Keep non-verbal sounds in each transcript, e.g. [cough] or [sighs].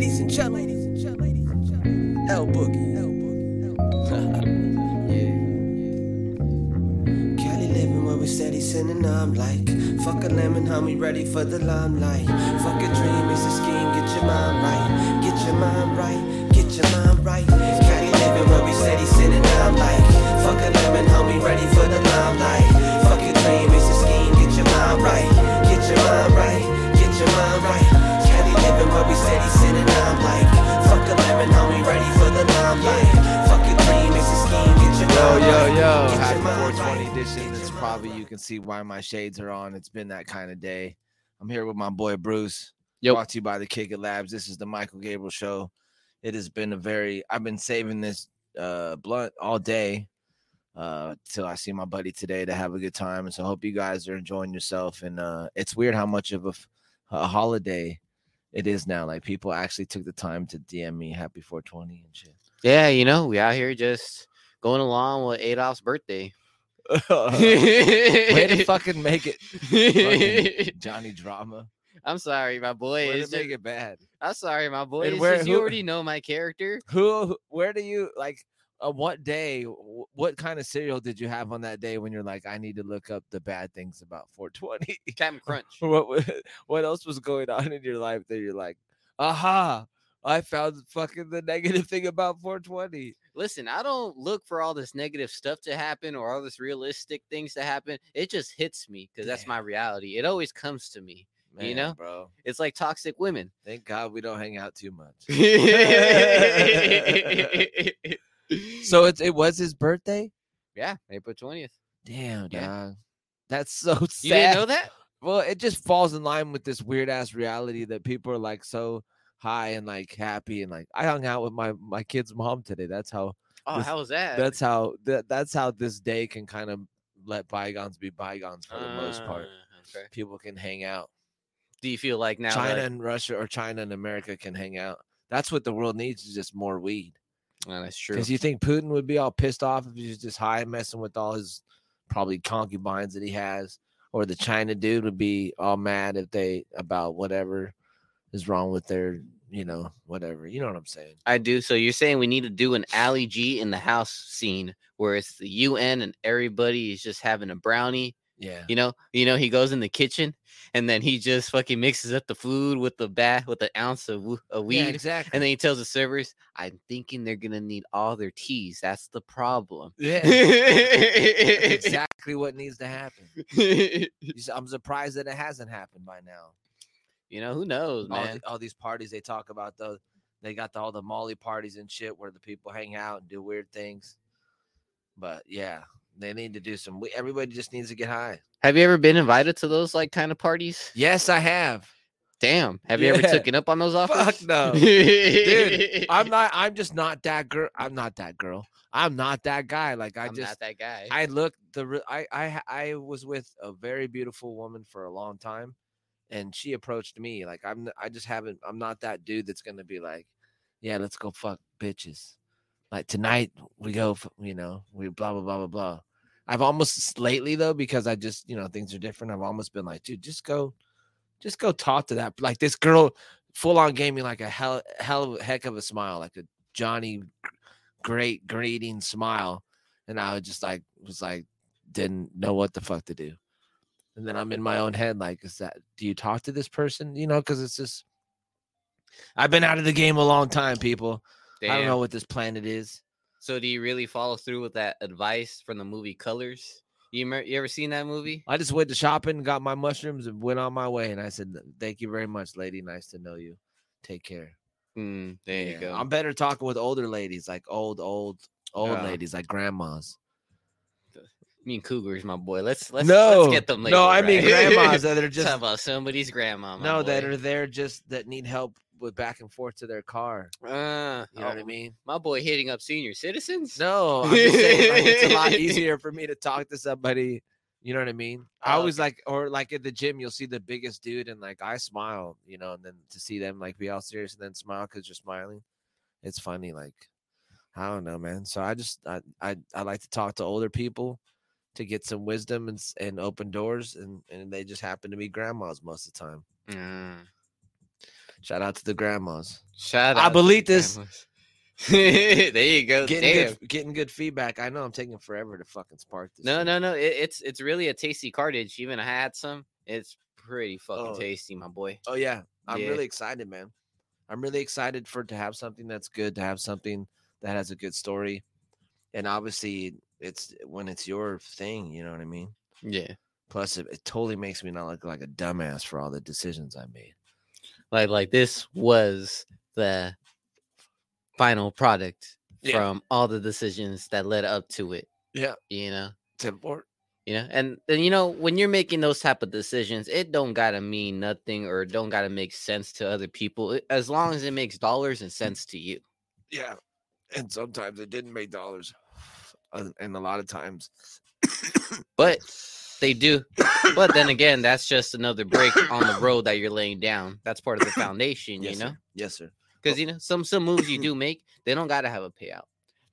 ladies and gentlemen, L Boogie. [laughs] Cali living where we steady sinning, I'm like, fuck a lemon, homie, ready for the limelight. Fuck a dream, it's a scheme, get your mind right, get your mind right, get your mind right. Cali living where we steady sinning, I'm like, fuck a lemon, homie, ready for the limelight. Living where we steady sinning, I'm like, fuck a lemon, homie, ready for the limelight. Fuck a dream, it's a scheme, get your Yo, yo, right, yo. get Happy 420 right, edition. It's probably, mind you can see why my shades are on. It's been that kind of day. I'm here with my boy Bruce. Yep. Brought to you by the Kick It Labs. This is the Michael Gabriel Show. It has been a very, I've been saving this uh blunt all day uh till I see my buddy today to have a good time. And so I hope you guys are enjoying yourself. And uh it's weird how much of a holiday it is now. Like people actually took the time to DM me happy 420 and shit. Yeah, you know, we out here just going along with Adolf's birthday. [laughs] Way to fucking make it fucking [laughs] Johnny Drama. I'm sorry, my boy. Way It's to make it bad. I'm sorry, my boy. Where- just you already know my character. Who, who- where do you like? Uh, what day? wh- What kind of cereal did you have on that day when you're like, I need to look up the bad things about 420? Captain [laughs] Crunch. what what else was going on in your life that you're like, aha, I found fucking the negative thing about 420. Listen, I don't look for all this negative stuff to happen or all this realistic things to happen. It just hits me because that's my reality. It always comes to me. You know? bro. It's like toxic women. Thank God we don't hang out too much. [laughs] [laughs] so [laughs] it it was his birthday. yeah, April 20th. Damn, Yeah. dog. That's so sad. [laughs] You didn't know that? Well, it just falls in line with this weird ass reality that people are like so high and like happy and like I hung out with my my kid's mom today. That's how Oh, This- how was that? that's how that, that's how this day can kind of let bygones be bygones for the most part. Ah, okay. People can hang out. Do you feel like now China that- and Russia or China and America can hang out. That's what the world needs is just more weed. Oh, that's true. Because you think Putin would be all pissed off if he was just high messing with all his probably concubines that he has, or the China dude would be all mad if they about whatever is wrong with their, you know, whatever. You know what I'm saying? I do. So you're saying we need to do an Ali G in the house scene where it's the UN and everybody is just having a brownie. Yeah. You know, you know, he goes in the kitchen and then he just fucking mixes up the food with the bat with an ounce of, of weed. Yeah, exactly. And then he tells the servers, I'm thinking they're gonna need all their teas. That's the problem. yeah. [laughs] exactly. what needs to happen. [laughs] I'm surprised that it hasn't happened by now. you know, who knows, all, man? the- all these parties they talk about though they got the, all the molly parties and shit where the people hang out and do weird things but yeah they need to do some we- everybody just needs to get high Have you ever been invited to those like kind of parties? yes i have Damn. Have you ever Yeah. taken up on those offers? Fuck no. dude i'm not i'm just not that girl i'm not that girl i'm not that guy like i I'm just not that guy. I look the I I I was with a very beautiful woman for a long time, and she approached me like I'm I just haven't I'm not that dude that's gonna be like, yeah, let's go fuck bitches, like tonight we go you know we blah blah blah blah blah. I've almost lately though because I just you know things are different. I've almost been like, dude, just go, just go talk to that like this girl full on gave me like a hell hell of a heck of a smile like a Johnny great greeting smile and I was just like was like didn't know what the fuck to do. And then I'm in my own head like, is that do you talk to this person? You know, because it's just I've been out of the game a long time, people. I don't know what this planet is. So do you really follow through with that advice from the movie Colors? You ever, you ever seen that movie? I just went to shopping, got my mushrooms, and went on my way. And I said, Thank you very much, lady. Nice to know you. Take care. Mm, there you go. I'm better talking with older ladies, like old, old, old Yeah. ladies, like grandmas. I mean cougars, my boy. Let's let's no, let's get them. no, I labeled mean [laughs] grandmas that are Talk just about somebody's grandma. no, that are there just that need help with back and forth to their car. Uh, You know what I oh, mean? My boy hitting up senior citizens. No, I'm just saying like, it's a lot easier for me to talk to somebody. You know what I mean? I Oh, always okay. like, or like at the gym, you'll see the biggest dude, and like I smile, you know, and then to see them like be all serious and then smile because you're smiling, it's funny. Like I don't know, man. So I just I I, I like to talk to older people to get some wisdom and and open doors, and and they just happen to be grandmas most of the time. Mm. Shout out to the grandmas. Shout out. I believe this. [laughs] there you go. Getting Damn. good, getting good feedback. I know I'm taking forever to fucking spark this. No, shit. no, no. It, it's it's really a tasty cartage. Even I had some. It's pretty fucking Oh. tasty, my boy. Oh yeah, I'm Yeah. really excited, man. I'm really excited for to have something that's good, to have something that has a good story, and obviously it's when it's your thing. You know what I mean? Yeah. Plus, it, it totally makes me not look like a dumbass for all the decisions I made. Like like this was the final product Yeah. from all the decisions that led up to it. Yeah, You know. it's important. You know, and, and you know when you're making those type of decisions, it don't gotta mean nothing or don't gotta make sense to other people, as long as it makes dollars and mm. cents to you. Yeah, and sometimes it didn't make dollars, and a lot of times. But [coughs] [coughs] they do. But then again, that's just another break on the road that you're laying down. That's part of the foundation, yes, you know. sir. Yes, sir. Because you know some some moves you [laughs] do make, they don't gotta have a payout.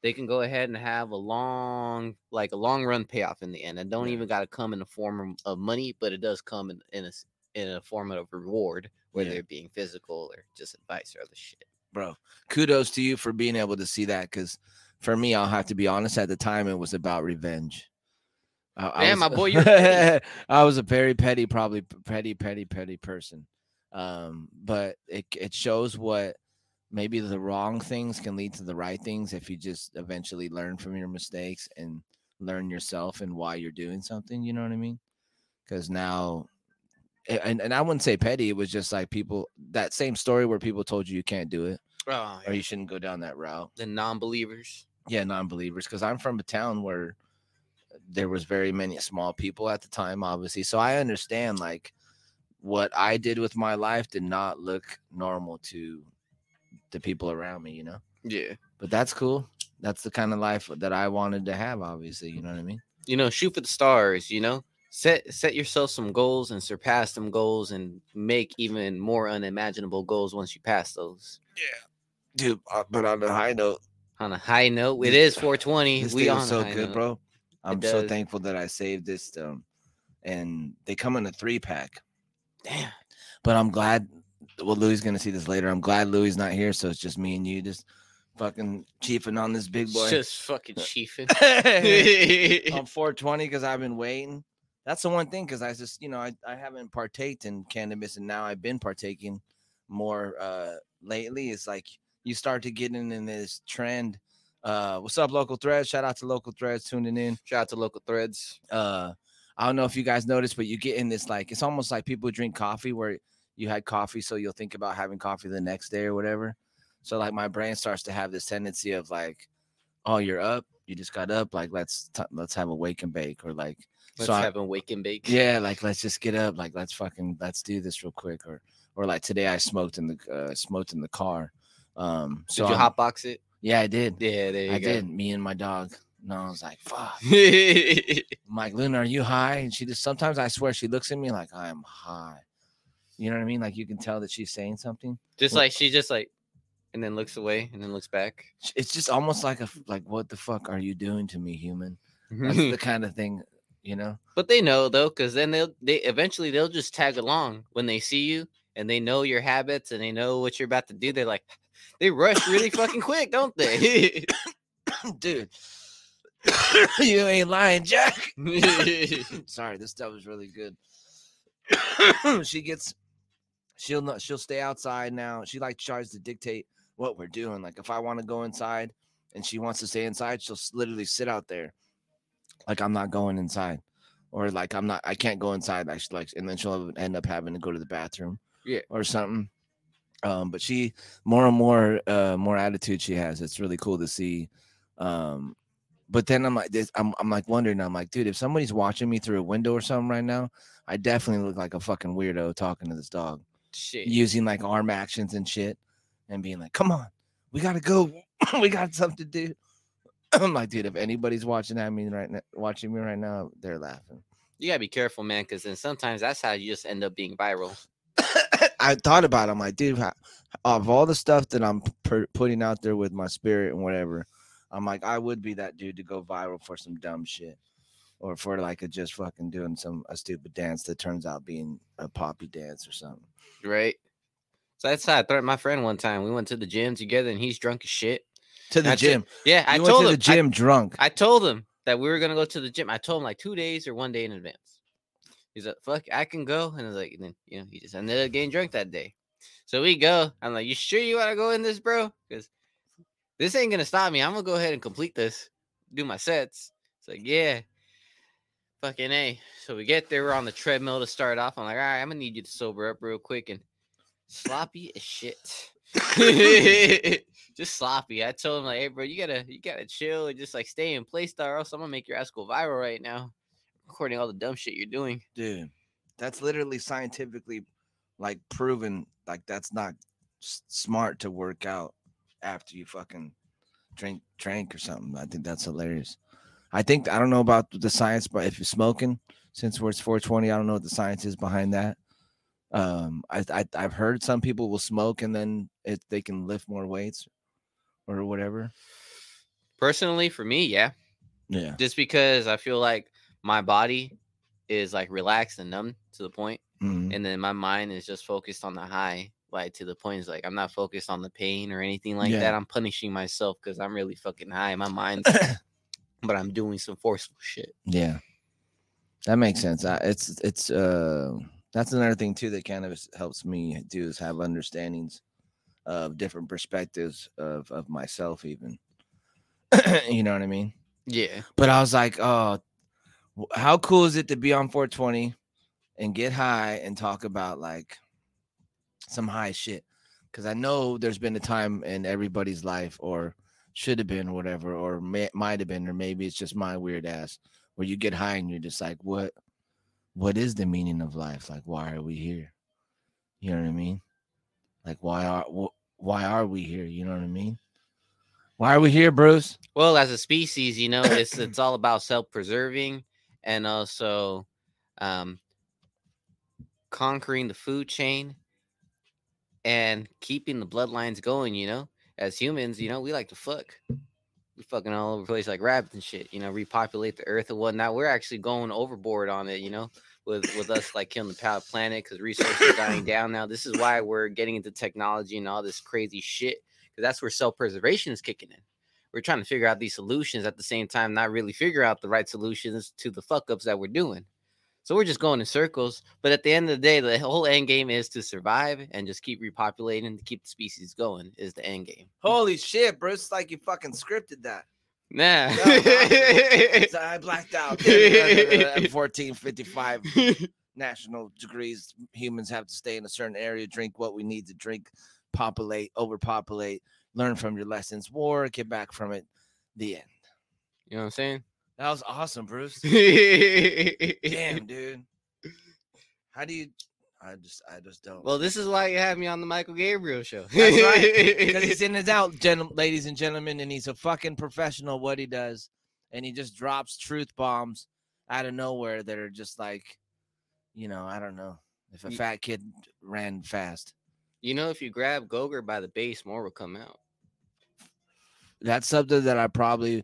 They can go ahead and have a long, like a long run payoff in the end, and don't even gotta come in the form of- money, but it does come in in a in a form of reward, whether Yeah. it being physical or just advice or other shit. bro. Kudos to you for being able to see that. Because for me, I'll have to be honest. At the time, it was about revenge. I, I was- my boy, you're. [laughs] I was a very petty, probably petty, petty, petty person. Um, but it it shows what maybe the wrong things can lead to the right things if you just eventually learn from your mistakes and learn yourself and why you're doing something. You know what I mean? Because now and, and I wouldn't say petty. It was just like people that same story where people told you you can't do it Oh, or you shouldn't go down that route. the non-believers. Yeah, non-believers. Because I'm from a town where there was very many small people at the time, obviously. So I understand like what I did with my life did not look normal to the people around me, you know. Yeah. But that's cool. That's the kind of life that I wanted to have, obviously. You know what I mean? You know, shoot for the stars. You know, set set yourself some goals and surpass them goals and make even more unimaginable goals once you pass those. Yeah. Dude, uh, but on a high note, On a high note, it is 420. this we day on so good, note. bro. I'm so thankful that I saved this. Um, and they come in a three pack. Damn. But I'm glad. Well, Louis is gonna see this later. I'm glad Louis is not here, so it's just me and you, just fucking chiefing on this big boy. Just fucking [laughs] chiefing. [laughs] I'm [laughs] 420 because I've been waiting. That's the one thing because I just, you know, I, I haven't partaked in cannabis and now I've been partaking more uh lately. It's like you start to get in, in this trend. Uh what's up, local threads? Shout out to local threads tuning in. Shout out to local threads. Uh I don't know if you guys noticed, but you get in this like it's almost like people drink coffee where you had coffee, so you'll think about having coffee the next day or whatever. So like my brain starts to have this tendency of like, oh, you're up, you just got up, like let's t- let's have a wake and bake, or like Let's so have a wake and bake. yeah, like let's just get up, like let's fucking let's do this real quick, or or like today I smoked in the uh, smoked in the car. Um, Did so you I'm- hotbox it? Yeah, I did. Yeah, there you I go. did. Me and my dog. No, I was like, fuck. [laughs] I'm like, Luna, are you high? And she just sometimes I swear she looks at me like I am high. You know what I mean? Like you can tell that she's saying something. just Well- like she just like and then looks away and then looks back. It's just almost like a like what the fuck are you doing to me, human? Mm-hmm. That's the [laughs] kind of thing, you know. But they know though, because then they'll they eventually they'll just tag along when they see you and they know your habits and they know what you're about to do. They're like, they rush really fucking quick, don't they? [laughs] Dude, [coughs] you ain't lying, Jack. [laughs] Sorry, this stuff is really good. [coughs] she gets, she'll not, she'll stay outside now. She like tries to dictate what we're doing. Like if I want to go inside and she wants to stay inside, she'll literally sit out there, like I'm not going inside, or like I'm not, I can't go inside. Like, she like, and then she'll end up having to go to the bathroom, Yeah. or something. Um, but she more and more, uh, more attitude she has. It's really cool to see. Um, but then I'm like, this, I'm, I'm like wondering, I'm like, dude, if somebody's watching me through a window or something right now, I definitely look like a fucking weirdo talking to this dog, Shit. using like arm actions and shit, and being like, come on, we gotta go, [laughs] we got something to do. [clears throat] I'm like, dude, if anybody's watching at me right now, watching me right now, they're laughing. You gotta be careful, man, because then sometimes that's how you just end up being viral. [clears throat] I thought about it. I'm like, dude, how- of all the stuff that I'm per- putting out there with my spirit and whatever, I'm like, I would be that dude to go viral for some dumb shit, or for like a just fucking doing some a stupid dance that turns out being a poppy dance or something. Right. So that's how I threatened my friend one time. We went to the gym together, and he's drunk as shit. To the gym. Yeah, I you went told to him. the gym drunk. I, I told him that we were gonna go to the gym. I told him like two days or one day in advance. He's like, "Fuck, I can go," and I was like, and then you know, he just ended up getting drunk that day. So we go. I'm like, "You sure you want to go in this, bro? Because this ain't gonna stop me. I'm gonna go ahead and complete this, do my sets." It's like, yeah, fucking a. So we get there. We're on the treadmill to start off. I'm like, all right, I'm gonna need you to sober up real quick and sloppy as shit. [laughs] just sloppy. I told him like, hey, bro, you gotta you gotta chill and just like stay in place, or else I'm gonna make your ass go viral right now, recording all the dumb shit you're doing. Dude, that's literally scientifically like proven like that's not s- smart to work out after you fucking drink drink or something. I think that's hilarious. I think I don't know about the science, but if you're smoking, since we're it's 420, I don't know what the science is behind that. Um, I, I I've heard some people will smoke and then it they can lift more weights or whatever. Personally, for me, yeah, Yeah. just because I feel like my body is like relaxed and numb to the point, Mhm. and then my mind is just focused on the high. Like to the point is like I'm not focused on the pain or anything like Yeah. that. I'm punishing myself because I'm really fucking high. My mind, [coughs] but I'm doing some forceful shit. Yeah, that makes sense. I, it's it's uh that's another thing too that kind of helps me do is have understandings of different perspectives of of myself even. [coughs] you know what I mean? Yeah. But I was like, oh, how cool is it to be on 420 and get high and talk about like some high shit? Because I know there's been a time in everybody's life, or should have been, or whatever, or may, might have been, or maybe it's just my weird ass, where you get high and you're just like, what? What is the meaning of life? Like, why are we here? You know what I mean? Like, why are wh- why are we here? You know what I mean? Why are we here, Bruce? Well, as a species, you know, it's [coughs] it's all about self-preserving and also um conquering the food chain and keeping the bloodlines going, you know. As humans, you know, we like to fuck. We fucking all over the place like rabbits and shit, you know, repopulate the earth and whatnot. We're actually going overboard on it, you know, with with us like killing the planet because resources are dying down now. This is why we're getting into technology and all this crazy shit because that's where self-preservation is kicking in we're trying to figure out these solutions at the same time, not really figure out the right solutions to the fuck ups that we're doing. So we're just going in circles. But at the end of the day, the whole end game is to survive and just keep repopulating to keep the species going is the end game. Holy shit, Bruce! It's like you fucking scripted that. Nah. So [laughs] I blacked out. 1455 uh, [laughs] [laughs] national degrees, humans have to stay in a certain area, drink what we need to drink, populate, overpopulate, learn from your lessons, war, get back from it. The end. you know what I'm saying? That was awesome, Bruce. Damn. [laughs] Dude. How do you? I just, I just don't. Well, this is why you have me on the Michael Gabriel show. That's right. because he's [laughs] in and out, gen- ladies and gentlemen, and he's a fucking professional. What he does, and he just drops truth bombs out of nowhere that are just like, you know, I don't know. If a fat kid ran fast, you know, if you grab Gogurt by the base, more will come out. that's something that I probably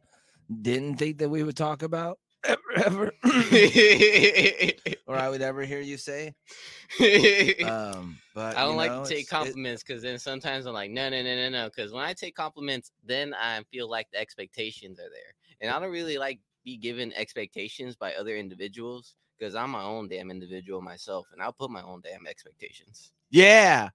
didn't think that we would talk about [laughs] ever, ever [laughs] or I would ever hear you say. Um, but I don't like know, to take compliments because then sometimes I'm like, no, no, no, no, no. Because when I take compliments, then I feel like the expectations are there, and I don't really like be given expectations by other individuals because I'm my own damn individual myself, and I'll put my own damn expectations. yeah,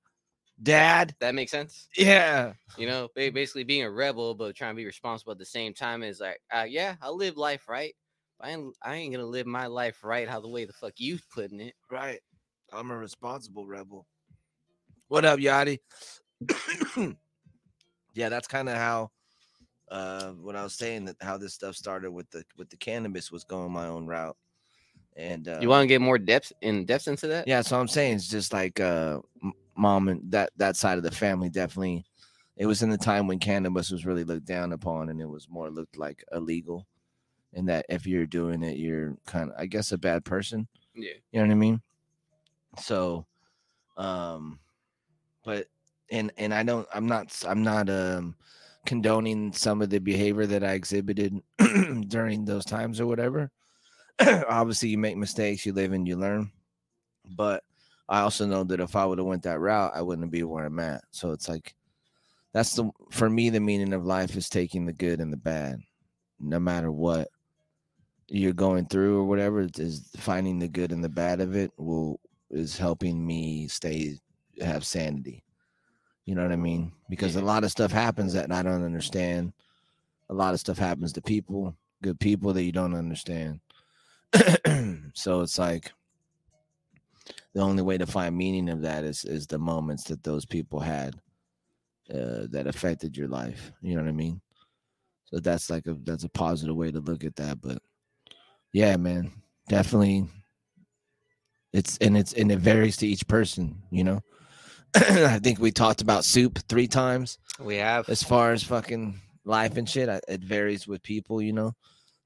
Dad. That makes sense. Yeah, You know, basically being a rebel but trying to be responsible at the same time is like, uh, yeah, I'll live life right. I ain't, I ain't gonna live my life right how the way the fuck you putting it. right. I'm a responsible rebel. What up, Yadi? [coughs] yeah, that's kind of how uh what I was saying that how this stuff started with the with the cannabis was going my own route. And uh You want to get more depth in depth into that? yeah, so I'm saying it's just like uh mom and that that side of the family definitely it was in the time when cannabis was really looked down upon and it was more looked like illegal. And that if you're doing it, you're kind of I guess a bad person. Yeah. You know what I mean? So, um, but and and I don't. I'm not. i'm not um condoning some of the behavior that I exhibited [clears throat] during those times or whatever. [clears throat] Obviously, you make mistakes, you live and you learn. But I also know that if I would have went that route, I wouldn't be where I'm at. So it's like that's the for me the meaning of life is taking the good and the bad, no matter what you're going through or whatever. is finding the good and the bad of it will is helping me stay have sanity. You know what I mean? Because a lot of stuff happens that I don't understand. A lot of stuff happens to people, good people that you don't understand. [clears throat] so it's like the only way to find meaning of that is is the moments that those people had uh, that affected your life. You know what I mean? So that's like a that's a positive way to look at that. But yeah, man, definitely. It's and it's and it varies to each person. You know, [clears throat] I think we talked about soup three times We have. as far as fucking life and shit. I, it varies with people. You know.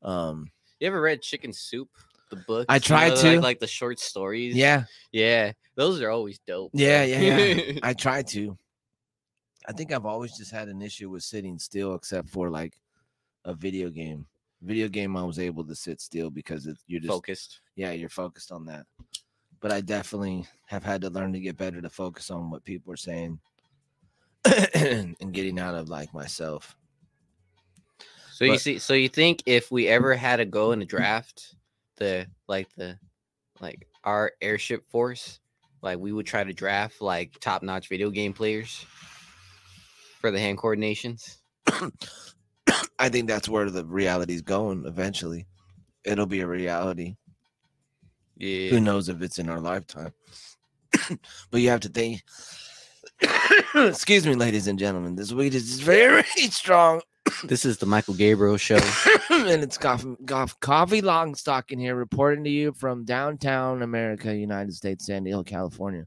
Um. You ever read Chicken Soup? The book. I tried to. Like, like the short stories. Yeah. Yeah. Those are always dope. Yeah, yeah, [laughs] yeah. I try to. I think I've always just had an issue with sitting still, except for like a video game. Video game, I was able to sit still because it, you're just Focused. yeah, you're focused on that. But I definitely have had to learn to get better to focus on what people are saying [coughs] and getting out of like myself. So you see, so you think if we ever had to go in a [coughs] draft, the like the like our airship force, like we would try to draft like top notch video game players for the hand coordinations. [coughs] I think that's where the reality's going eventually. It'll be a reality. Yeah. Who knows if it's in our lifetime? [coughs] but you have to think. [coughs] Excuse me, ladies and gentlemen. This weed is very [laughs] strong, This is the Michael Gabriel show. [coughs] and it's coffee, coffee, coffee Longstock in here, reporting to you from downtown America, United States, San Diego, California,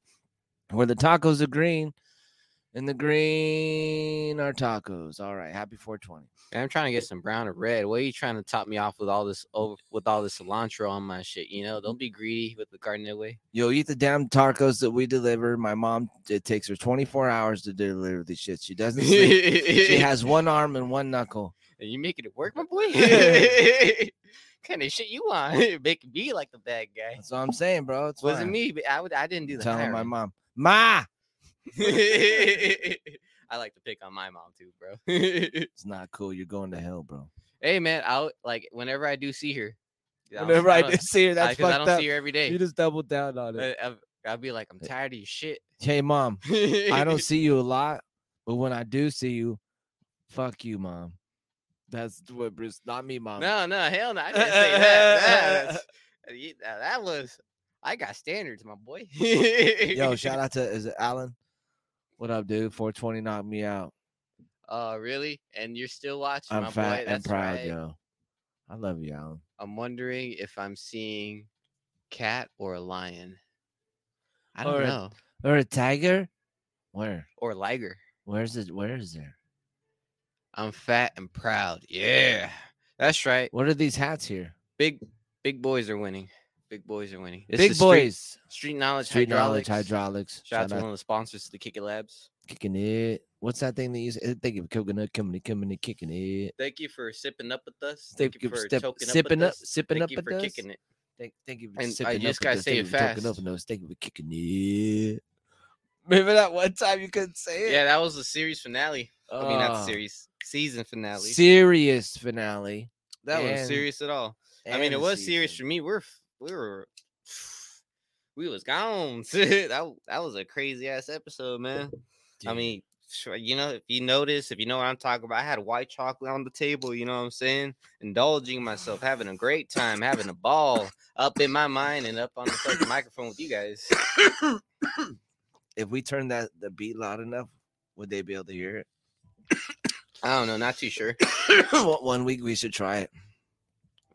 where the tacos are green, and the green are tacos. All right, happy 420. I'm trying to get some brown or red. What are you trying to top me off with all this over with all this cilantro on my shit? You know, don't be greedy with the Cardinal way. Yo, eat the damn tacos that we deliver. My mom, it takes her 24 hours to deliver these shit. She doesn't sleep. she [laughs] has one arm and one knuckle. Are you making it work, my boy? [laughs] [laughs] kind of shit you want? Make me like the bad guy. That's what I'm saying, bro. It's Wasn't fine. me, but I would. I didn't do the telling my mom, Ma, [laughs] I like to pick on my mom too, bro. [laughs] it's not cool. You're going to hell, bro. hey, man, I'll like whenever I do see her. Whenever I, don't- do see her, that's I, I don't up. see her every day. You just doubled down on it. I, I'll, be like, I'm tired of your shit. hey, mom, I don't [laughs] see you a lot, but when I do see you, fuck you, mom. That's what Bruce, not me, mom. No, no, hell no. I didn't say that. You- uh, that was. I got standards, my boy. Yo, shout out to is it Alan? What up, dude? 420 knocked me out. Oh, really? And you're still watching, I'm fat and proud, right. yo. I love you, Alan. I'm wondering if I'm seeing cat or a lion. I don't Or a- know. Or a tiger? Where? Or liger. Where's it? Where is there? I'm fat and proud. Yeah, that's right. What are these hats here? Big, big boys are winning. Big boys are winning. This Big is boys. Street, knowledge. Street hydraulics. knowledge, hydraulics. Shout out to one of the sponsors, to the Kick It Labs. kicking it. What's that thing that you say? Thank you for coconut coming, coming, and kicking it. Thank you for sipping up with us. Thank, Thank you for step, choking sipping up up, with us. sipping Thank up you for us. kicking it. Thank, thank you for And, uh, sipping up just with gotta say it you for choking fast. Up. Thank you for kicking it. [laughs] Remember that one time you couldn't say it? Yeah, that was the series finale. I mean, not the series, season finale. Serious finale. that was and- serious at all. I mean, it was serious for me. We're we were [sighs] we was gone. [laughs] that that was a crazy ass episode, man. I mean, you know, if you notice, if you know what I'm talking about, I had white chocolate on the table. You know what I'm saying? Indulging myself, having a great time, having a ball up in my mind and up on the microphone with you guys. if we turn that the beat loud enough, would they be able to hear it? I don't know, not too sure. [coughs] One week we should try it,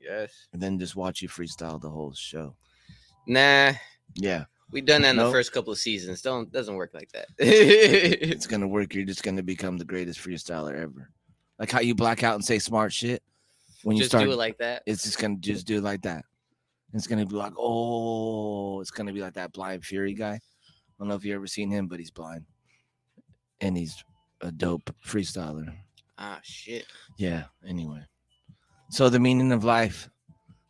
Yes. and then just watch you freestyle the whole show. Nah, Yeah, we done that in Nope. the first couple of seasons. Don't doesn't work like that. it's gonna work. You're just gonna become the greatest freestyler ever. Like how you black out and say smart shit when you Just start. do it like that. it's just gonna just do it like that. It's gonna be like, oh, it's gonna be like that blind fury guy. I don't know if you ever seen him, but he's blind, and he's a dope freestyler. Ah, shit. Yeah. Anyway, so the meaning of life.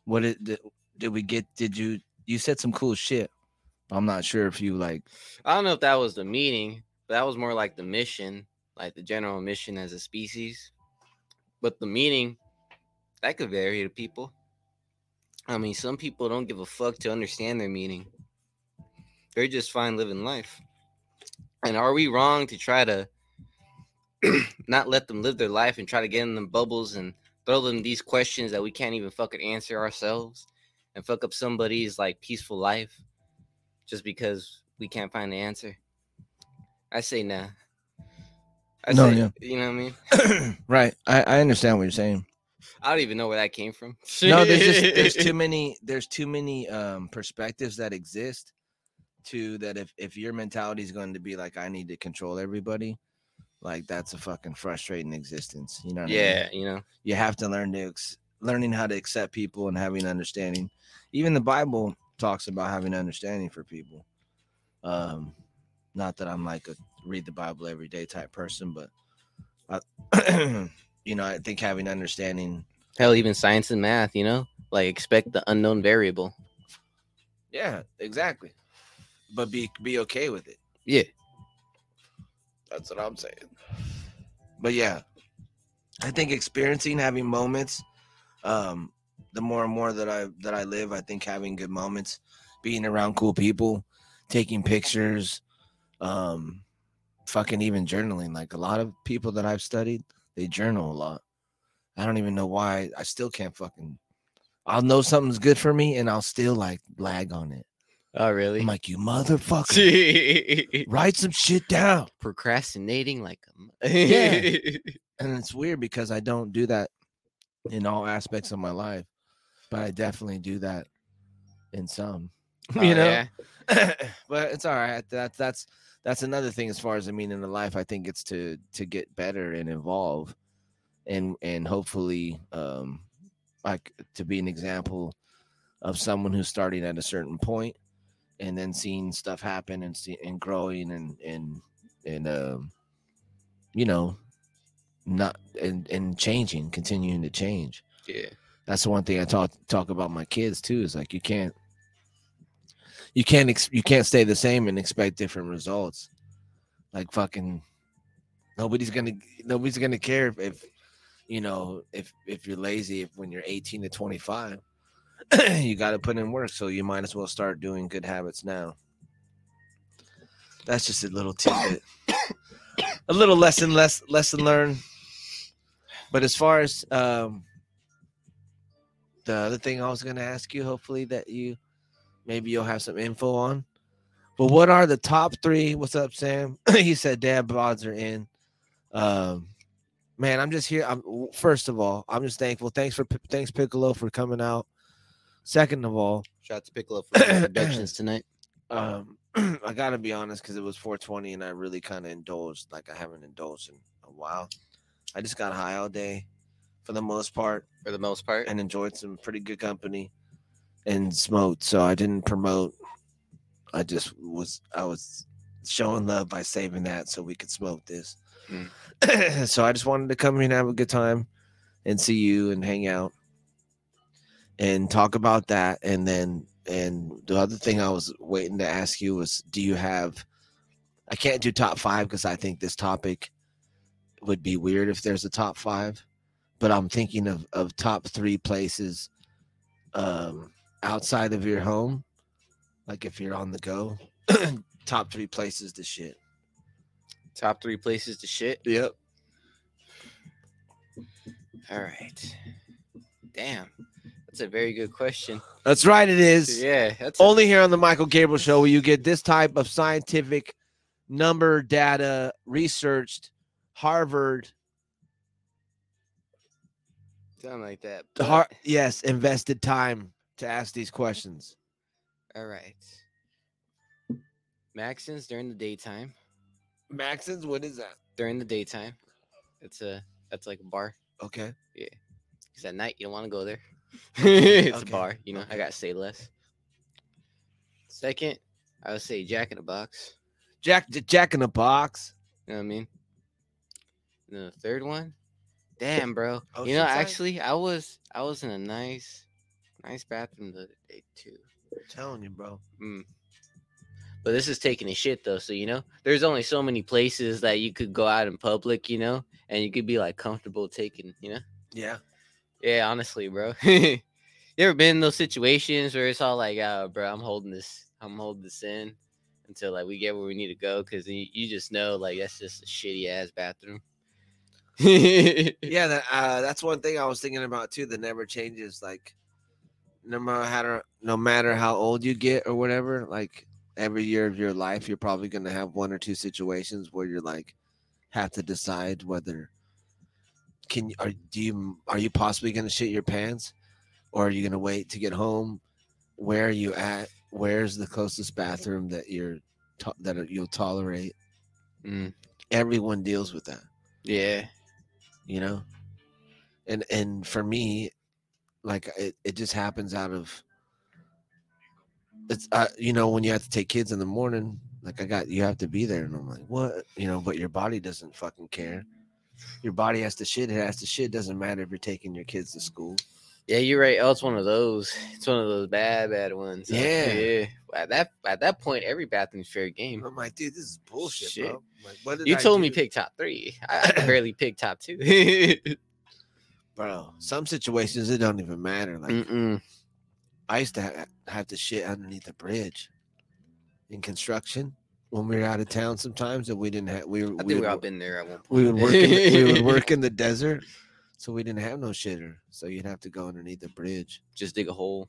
What did did, we get? Did you you said some cool shit, I'm not sure if you like. I don't know if that was the meaning, but that was more like the mission, like the general mission as a species. But the meaning that could vary to people. I mean, some people don't give a fuck to understand their meaning. They're just fine living life. And are we wrong to try to [clears throat] not let them live their life and try to get in them bubbles and throw them these questions that we can't even fucking answer ourselves and fuck up somebody's like peaceful life just because we can't find the answer? I say nah. I No, say, yeah. you know what I mean? [clears throat] right. I, I understand what you're saying. I don't even know where that came from. no there's just there's too [laughs] many there's too many um perspectives that exist to that if if your mentality is going to be like i need to control everybody like that's a fucking frustrating existence you know what I mean? Yeah, you know. you have to learn to ex- learning how to accept people and having understanding even the bible talks about having understanding for people um not that i'm like a read the bible every day type person but I, [clears throat] you know i think having understanding Hell, even science and math, you know, like expect the unknown variable. Yeah, exactly. But be be okay with it. Yeah. That's what I'm saying. But yeah, I think experiencing having moments, um, the more and more that I that I live, I think having good moments, being around cool people, taking pictures, um, fucking even journaling. Like a lot of people that I've studied, they journal a lot. I don't even know why. I still can't fucking. I'll know something's good for me, and I'll still like lag on it. Oh, really? I'm like, you motherfucker, [laughs] write some shit down. Procrastinating like a [laughs] Yeah. [laughs] And it's weird because I don't do that in all aspects of my life, but I definitely do that in some. Oh, you know, yeah. but it's all right. That's that's that's another thing as far as I mean in the life. I think it's to to get better and evolve, and and hopefully, um, like to be an example of someone who's starting at a certain point and then seeing stuff happen and see and growing and and and um, you know, not and and changing, continuing to change Yeah. that's the one thing I talk talk about my kids too. Is like you can't you can't ex- you can't stay the same and expect different results. Like fucking nobody's gonna nobody's gonna care if, if you know if if you're lazy if when you're 18 to 25 [clears throat] you got to put in work so you might as well start doing good habits now that's just a little tidbit [coughs] a little lesson less lesson learned but as far as um the other thing I was going to ask you, hopefully that you maybe you'll have some info on. But what are the top three? What's up, Sam? [clears throat] he said dad bods are in. Um, man, I'm just here. I'm first of all, I'm just thankful. Thanks for thanks Piccolo for coming out. Second of all, Shout out to Piccolo for the [clears throat] productions tonight. um, [clears throat] I gotta be honest because it was 420 and I really kind of indulged like I haven't indulged in a while. I just got high all day for the most part For the most part. and enjoyed some pretty good company and smoked. So I didn't promote. I just was I was showing love by saving that so we could smoke this. [clears throat] so I just wanted to come here and have a good time and see you and hang out and talk about that. And then and the other thing I was waiting to ask you was do you have I can't do top five because I think this topic would be weird if there's a top five but I'm thinking of of top three places um outside of your home. Like if you're on the go, [clears throat] top three places to shit. Top three places to shit. Yep. All right. Damn. That's a very good question. That's right, it is. Yeah. That's a- Only here on the Michael Gabriel Show will you get this type of scientific number data researched, Harvard, something like that. Har- but- yes, invested time to ask these questions. All right. Maxons during the daytime. Maxons, what is that? During the daytime. It's a that's like a bar. Okay. Yeah. Because at night you don't want to go there. [laughs] it's Okay, a bar, you know. okay. I gotta say less. Second, I would say Jack in the Box. Jack Jack in the box. You know what I mean? And the third one, damn, bro. you know, actually, I was I was in a nice, nice bathroom the other day too. I'm telling you, bro. Mm. But this is taking a shit though, so you know, there's only so many places that you could go out in public, you know, and you could be like comfortable taking, you know. Yeah. Yeah, honestly, bro. [laughs] you ever been in those situations where it's all like, oh, bro, I'm holding this, I'm holding this in until like we get where we need to go because you, you just know like that's just a shitty ass bathroom. Yeah, that [laughs] uh, that's one thing I was thinking about too. That never changes. Like, no matter how no matter how old you get or whatever, like every year of your life, you're probably gonna have one or two situations where you're like have to decide whether can you are do you are you possibly gonna shit your pants or are you gonna wait to get home? Where are you at? Where's the closest bathroom that you're to- that you'll tolerate? Mm, Everyone deals with that. yeah, you know and and for me like it, it just happens out of it's uh, you know when you have to take kids in the morning like i got you have to be there and i'm like what you know but your body doesn't fucking care your body has to shit it has to shit doesn't matter if you're taking your kids to school yeah. You're right. Oh, it's one of those. It's one of those bad, bad ones. Yeah. yeah. At that at that point, every bathroom's fair game. i'm like dude this is bullshit Shit. bro like what did You I told me do? pick top three. I, I [coughs] barely pick top two. [laughs] bro some situations it don't even matter like Mm-mm. I used to ha- have to shit underneath a bridge in construction when we were out of town sometimes, that we didn't have we were I we think would, we all been there at one point. we would work in the, we would [laughs] work in the desert, so we didn't have no shitter, so you'd have to go underneath the bridge. Just dig a hole.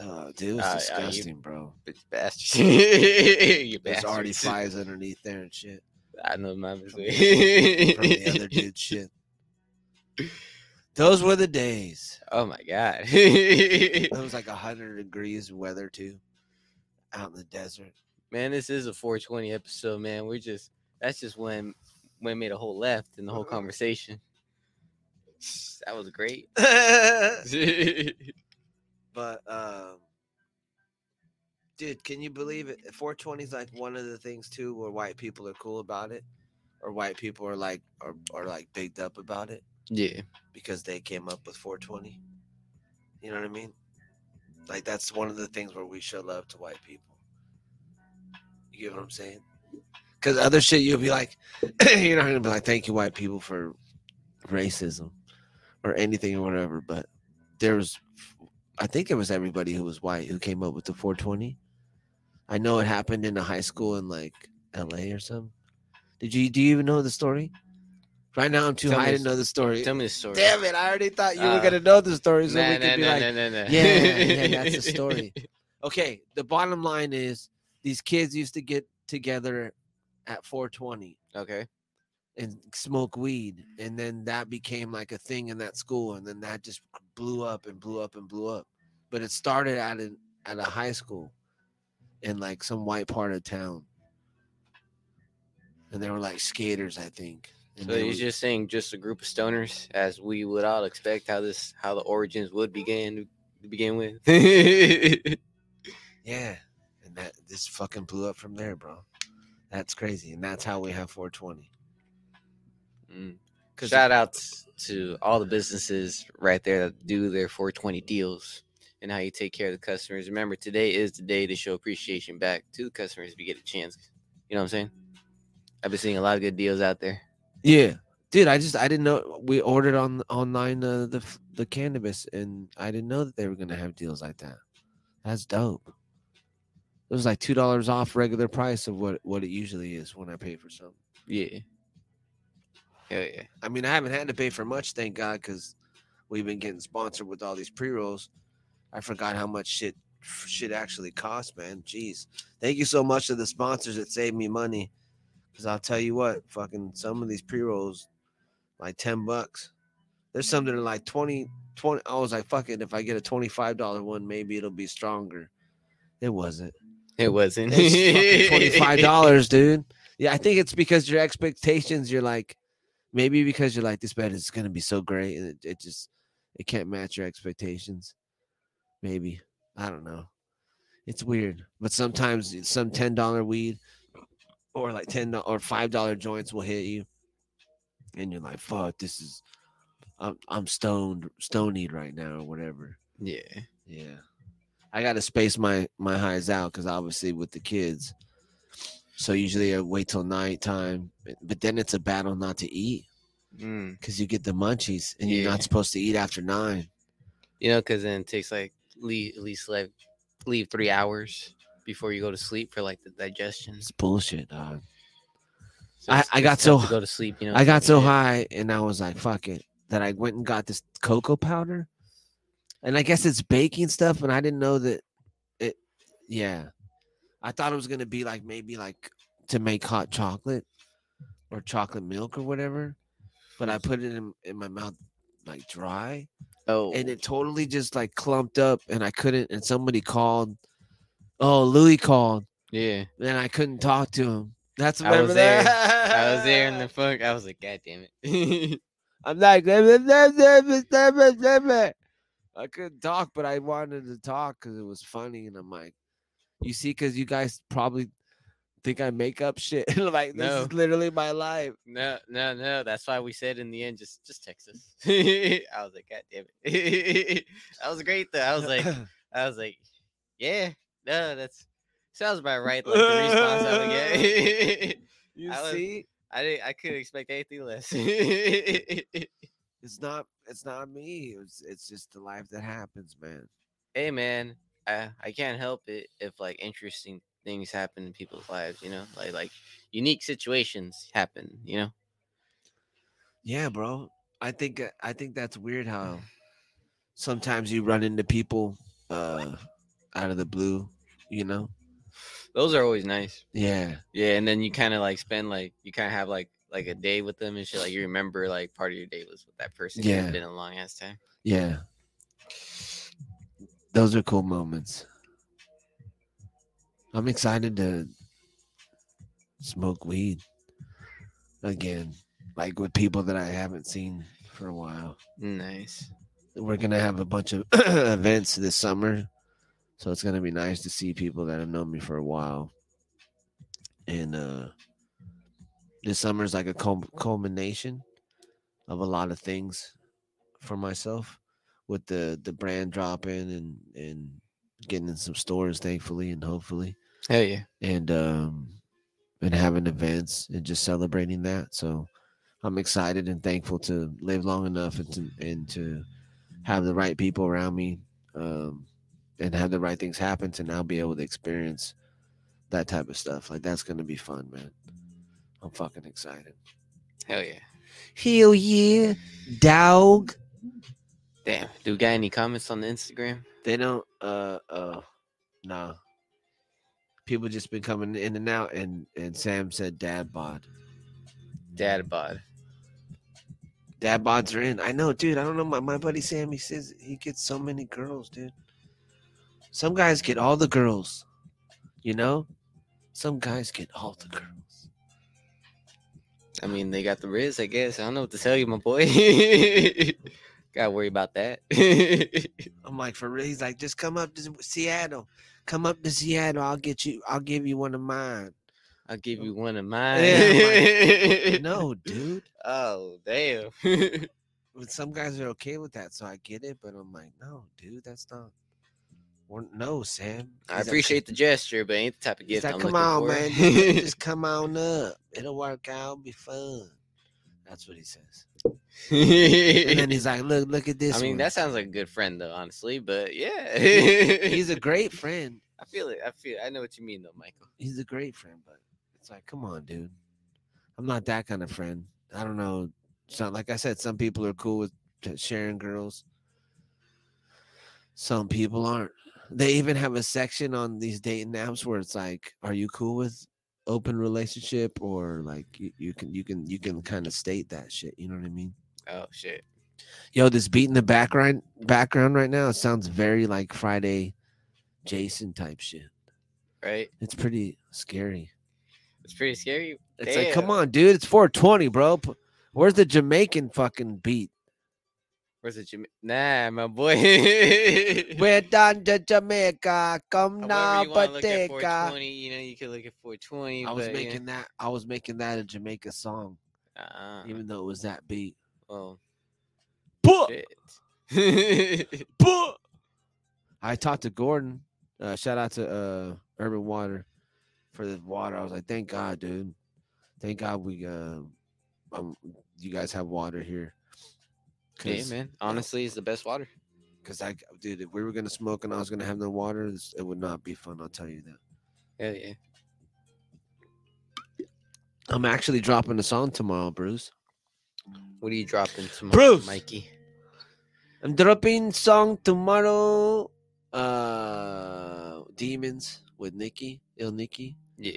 Oh, dude, it was Uh, uh, you- disgusting, bro. Bitch [laughs] bastards. you There's already flies underneath there and shit I know my from the, from the other [laughs] dude shit. Those were the days. Oh my god. It was like hundred degrees weather too, out in the desert. Man, this is a 420 episode, man. We're just that's just when when made a whole left in the whole conversation. That was great. [laughs] But [laughs] um dude, can you believe it? 420 is like one of the things too where white people are cool about it. Or white people are like are, are like bigged up about it yeah. because they came up with 420. You know what I mean? Like that's one of the things where we show love to white people. You get what I'm saying? Because other shit you'll be like, you're not gonna be like, thank you, white people, for racism or anything or whatever. But there was, I think it was everybody who was white who came up with the 420. I know it happened in a high school in like L.A. or something. Did you do you even know the story? Right now I'm too Tell high to know the story. Tell me the story. Damn it! I already thought you were Uh, gonna know the story, so Nah, we nah, could be nah, like, nah, nah. yeah, yeah, [laughs] that's the story. okay. The bottom line is these kids used to get together at 420 okay. and smoke weed, and then that became like a thing in that school, and then that just blew up and blew up and blew up. But it started at an at a high school in like some white part of town, and they were like skaters, I think. And So he's would- just saying just a group of stoners, as we would all expect how this how the origins would begin to begin with. [laughs] Yeah, that this fucking blew up from there, bro. That's crazy, and that's how we have 420. Mm. Shout out to all the businesses right there that do their 420 deals and how you take care of the customers. Remember, today is the day to show appreciation back to the customers if you get a chance. You know what I'm saying? I've been seeing a lot of good deals out there. yeah, dude, I just I didn't know we ordered on online uh, the the cannabis, and I didn't know that they were gonna have deals like that. That's dope. It was like two dollars off regular price of what what it usually is when I pay for something. Yeah. Hell yeah. I mean, I haven't had to pay for much, thank God, because we've been getting sponsored with all these pre rolls. I forgot how much shit shit actually costs, man. Jeez, thank you so much to the sponsors that saved me money. Because I'll tell you what, fucking some of these pre rolls, like ten bucks. There's something that are like 20, 20. I was like, fuck it. If I get a twenty five dollar one, maybe it'll be stronger. It wasn't. It wasn't. Twenty five dollars, [laughs] dude. Yeah, I think it's because your expectations. You're like, maybe because you're like, this bed is gonna be so great, and it, it just it can't match your expectations. Maybe I don't know. It's weird, but sometimes some ten dollar weed or like ten or five dollar joints will hit you, and you're like, fuck, this is. I'm I'm stoned, stonied right now, or whatever. Yeah. Yeah. I got to space my my highs out because obviously with the kids. So usually I wait till nighttime, but- but then it's a battle not to eat Mm. because you get the munchies and you're not supposed to eat after nine. You know, because then it takes like leave, at least like leave three hours before you go to sleep for like the digestion. It's bullshit, dog. So I- I got so- to go to sleep. You know, I got so high and I was like, fuck it, that I went and got this cocoa powder. And I guess it's baking stuff, and I didn't know that it yeah. I thought it was gonna be like maybe like to make hot chocolate or chocolate milk or whatever. But I put it in, in my mouth like dry Oh, and it totally just like clumped up and I couldn't and somebody called. Oh, Louis called yeah. and I couldn't talk to him. That's I was remember there. that? I was there in the [laughs] fuck. I was like, God damn it. [laughs] I'm like, I couldn't talk, but I wanted to talk because it was funny. And I'm like, you see, because you guys probably think I make up shit. [laughs] like, this No. is literally my life. no, no, no. That's why we said in the end, just just text us. [laughs] I was like, God damn it. [laughs] that was great though. I was like, I was like, yeah, no, that's sounds about right. Like the response I would get. you I was- see, I didn't. I couldn't expect anything less. It's not, it's not me. It's, it's just the life that happens, man. hey, man, I I can't help it if like interesting things happen in people's lives. You know, like like unique situations happen. You know. Yeah, bro. I think, uh, I think that's weird how [sighs] sometimes you run into people uh out of the blue, you know? Those are always nice. Yeah. Yeah, and then you kind of like spend like you kind of have like like a day with them and shit. Like you remember like part of your day was with that person. Yeah, it's been a long ass time. Yeah. Those are cool moments. I'm excited to smoke weed again, like with people that I haven't seen for a while. Nice. We're gonna have a bunch of [clears throat] events this summer, so it's gonna be nice to see people that have known me for a while. And uh this summer is like a culmination of a lot of things for myself with the the brand dropping and and getting in some stores thankfully and hopefully. Hell yeah. and um and having events and just celebrating that. So i'm excited and thankful to live long enough and to and to have the right people around me um and have the right things happen to now be able to experience that type of stuff. Like that's gonna be fun man i'm fucking excited Hell yeah. hell yeah dog Damn. Do we got any comments on the Instagram? They don't. Uh. Uh. Nah. People just been coming in and out, and and Sam said dad bod. Dad bod. Dad bods are in. I know, dude. I don't know. My my buddy Sam. He says he gets so many girls, dude. Some guys get all the girls. You know. Some guys get all the girls. I mean, they got the Riz, I guess. I don't know what to tell you, my boy. [laughs] Gotta worry about that. [laughs] I'm like, for real. He's like, just come up to Seattle. Come up to Seattle. I'll get you. I'll give you one of mine. I'll give you one of mine. No, [laughs] dude. Oh, damn. But some guys are okay with that, so I get it. But I'm like, no, dude, that's not. No, Sam. I He's like, appreciate the gesture, but ain't the type of gift like, I'm come on, for. man. Just, [laughs] come on up. It'll work out. Be fun. That's what he says. And then he's like, look, look at [laughs] this. I mean, one. that sounds like a good friend, though, honestly. But yeah, he's a [laughs] great friend. I feel it. I feel. I know what you mean, though, Michael. He's a great friend, but it's like, come on, dude. I'm not that kind of friend. I don't know. So, like I said, some people are cool with sharing girls. Some people aren't. They even have a section on these dating apps where it's like, "Are you cool with open relationship?" Or like, you, you can you can you can kind of state that shit. You know what I mean? Oh shit. Yo, this beat in the background background right now it sounds very like Friday, Jason type shit. Right. It's pretty scary. It's pretty scary. It's like, come on, dude. It's 420, bro. Where's the Jamaican fucking beat? Where's the Jama- Nah, my boy. [laughs] We're down to Jamaica. Come However now, you wanna look at you know, you could look at 420. I was but, making that. I was making that a Jamaica song, Uh-uh. even though it was that beat. Well, shit. [laughs] I talked to Gordon. Uh, shout out to uh, Urban Water for the water. I was like, thank God, dude. Thank God we uh, um, you guys have water here. Yeah, man. Honestly, it's the best water. Because I, dude, if we were gonna smoke and I was gonna have no water, it would not be fun. I'll tell you that. Hell yeah. I'm actually dropping a song tomorrow, Bruce. What are you dropping tomorrow, Bruce! Mikey? I'm dropping song tomorrow. Uh, Demons with Nikki, Il Nikki. Yeah.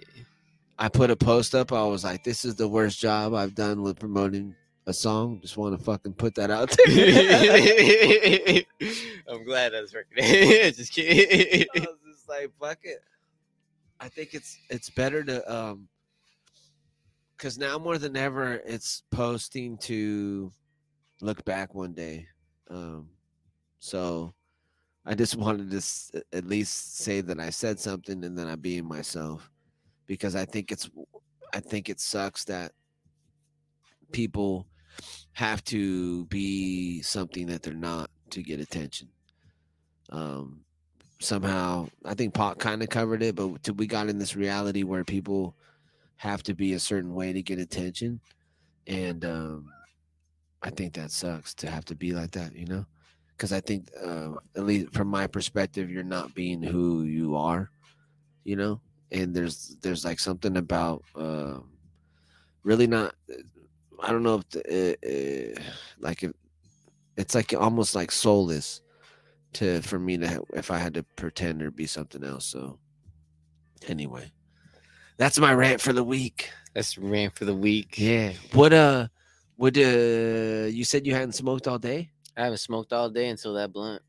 I put a post up. I was like, "This is the worst job I've done with promoting a song." Just want to fucking put that out there. [laughs] I'm glad that's recognized. [laughs] Just kidding. I was [laughs] just like, "Fuck it." I think it's it's better to um, because now more than ever, it's posting to look back one day. Um, so I just wanted to s- at least say that I said something and then I'm being myself because I think it's I think it sucks that people have to be something that they're not to get attention. Um, somehow, I think Pot kind of covered it, but we got in this reality where people have to be a certain way to get attention, and um, I think that sucks to have to be like that, you know. Because I think, uh, at least from my perspective, you're not being who you are, you know. And there's there's like something about um, really not. I don't know if the, uh, uh, like if it's like almost like soulless to for me to if I had to pretend or be something else. So anyway, that's my rant for the week. That's rant for the week. Yeah. What uh, what uh, you said you hadn't smoked all day? I haven't smoked all day until that blunt.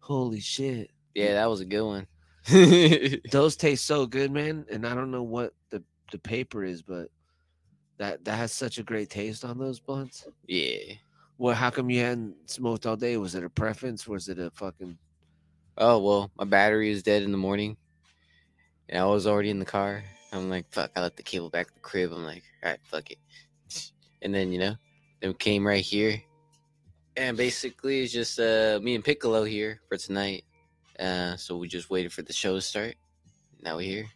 Holy shit, Yeah, that was a good one. [laughs] those taste so good, man. And I don't know what the the paper is, but that that has such a great taste on those blunts. yeah. Well, how come you hadn't smoked all day? Was it a preference? Was it a fucking Oh well, my battery was dead in the morning, and I was already in the car. I'm like, fuck. I left the cable back at the crib. I'm like, all right, fuck it. [laughs] And then you know, then we came right here, and basically it's just uh me and Piccolo here for tonight. Uh, so we just waited for the show to start. Now we're here.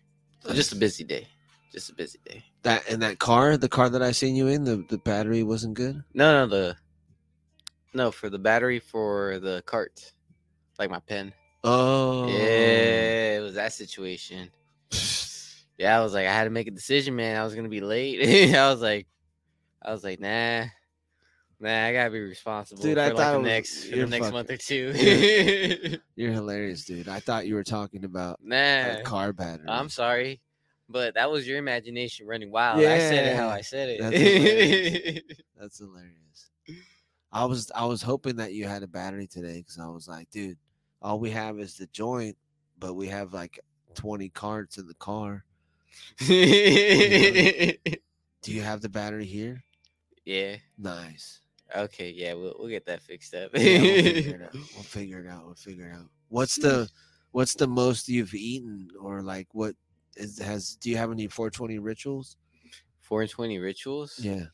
So just a busy day. Just a busy day. that in that car? The car that I seen you in, the the battery wasn't good. No, no, the no for the battery for the cart, like my pen. Oh, Yeah, it was that situation. [sighs] Yeah, I was like, I had to make a decision, man. I was gonna be late. [laughs] I was like, I was like, nah, nah, I gotta be responsible Dude, for I like thought the was- next for the next fucking- month or two. [laughs] [laughs] You're hilarious, dude. I thought you were talking about nah, car battery. I'm sorry, but that was your imagination running wild. I said it how I said that's it. [laughs] That's hilarious. I was I was hoping that you had a battery today because I was like, dude, all we have is the joint, but we have like 20 carts in the car. [laughs] Do you have the battery here? yeah. Nice. Okay. Yeah. We'll we'll get that fixed up. Yeah, we'll figure it [laughs] out. We'll figure it out. We'll figure it out. What's the what's the most you've eaten or like what is has do you have any 420 rituals? 420 rituals. Yeah.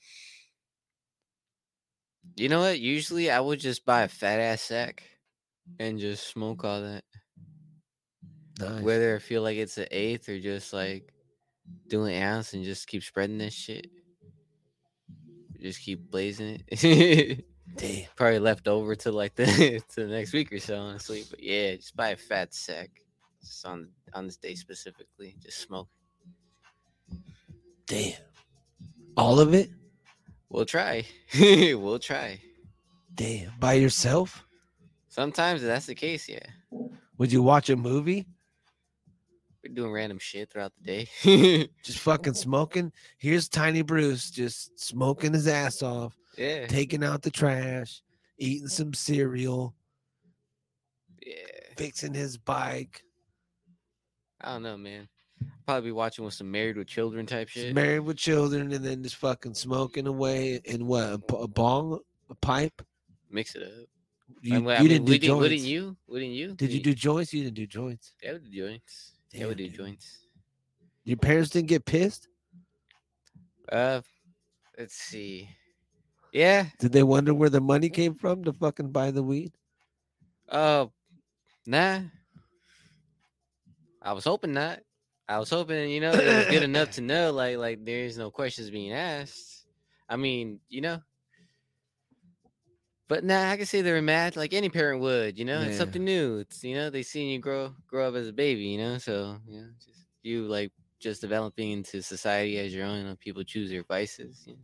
You know what? Usually I would just buy a fat ass sack and just smoke all that. Nice. Whether I feel like it's an eighth or just like doing ounce and just keep spreading this shit. Just keep blazing it. Damn. [laughs] Probably left over to like [laughs] the to the next week or so, honestly. But yeah, just buy a fat sack. Just on on this day specifically. Just smoke. Damn. All of it? We'll try. [laughs] we'll try. Damn. By yourself? Sometimes that's the case, yeah. Would you watch a movie? We're doing random shit throughout the day. [laughs] Just fucking smoking. Here's Tiny Bruce just smoking his ass off, yeah. taking out the trash, eating some cereal, Yeah. fixing his bike. I don't know, man. Probably be watching with some married with children type shit. married with children, and then just fucking smoking away in what a bong, a pipe. Mix it up. You, mean, you didn't do wouldn't, joints. wouldn't you? Wouldn't you? Did you do joints? You didn't do joints. Yeah, we do joints. yeah, we Damn, do dude. joints. Your parents didn't get pissed. Uh, let's see. Yeah. Did they wonder where the money came from to fucking buy the weed? Uh, nah. I was hoping not. I was hoping, you know, it was good enough to know, like, like there's no questions being asked. I mean, you know. But nah, I can say they were mad, like any parent would. You know, it's something new. It's you know they seen you grow grow up as a baby. You know, so you know, just you like just developing into society as your own. You know, people choose their vices. You know,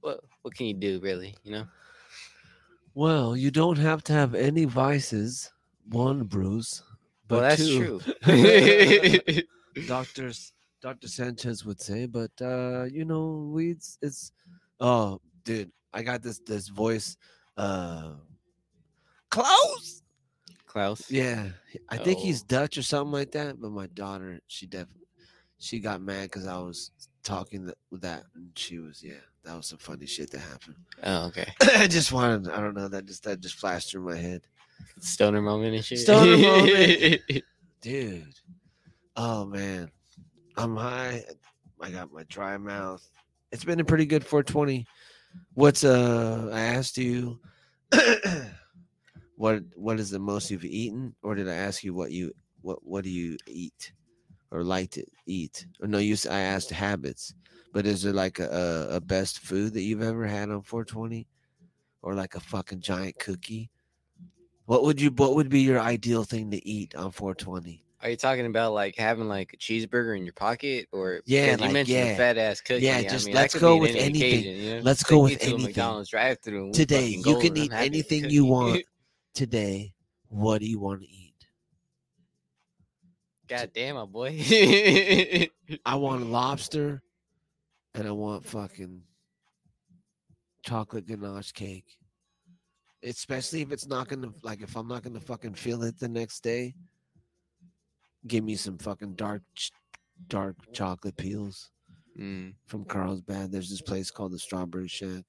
what what can you do, really? You know. Well, you don't have to have any vices. One, Bruce. Well, that's two, true. [laughs] doctors Dr. Sanchez would say, but uh, you know, weeds it's oh dude, I got this this voice uh Klaus. Klaus. Yeah. I think he's Oh. Dutch or something like that, but my daughter, she definitely she got mad because I was talking th- with that and she was yeah, that was some funny shit that happened. Oh, okay. [coughs] I just wanted I don't know, that just that just flashed through my head. Stoner moment and shit. Stoner moment. [laughs] dude. Oh man, I'm high. I got my dry mouth. It's been a pretty good 420. What's uh? I asked you, [coughs] what what is the most you've eaten, or did I ask you what you what what do you eat, or like to eat? Or no, you I asked habits, but is there like a a, a best food that you've ever had on 420, or like a fucking giant cookie? What would you what would be your ideal thing to eat on 420? Are you talking about like having like a cheeseburger in your pocket, or Yeah, like, you mentioned yeah. fat ass cookie? Yeah, I just mean, let's go with any anything. occasion, you know? Let's Take go with anything. McDonald's drive-through Today, you can eat anything you want. [laughs] Today, what do you want to eat? God damn, my boy. [laughs] I want lobster and I want fucking chocolate ganache cake. Especially if it's not gonna like if I'm not gonna fucking feel it the next day. Give me some fucking dark ch- dark chocolate peels Mm. from Carlsbad. There's this place called the Strawberry Shack.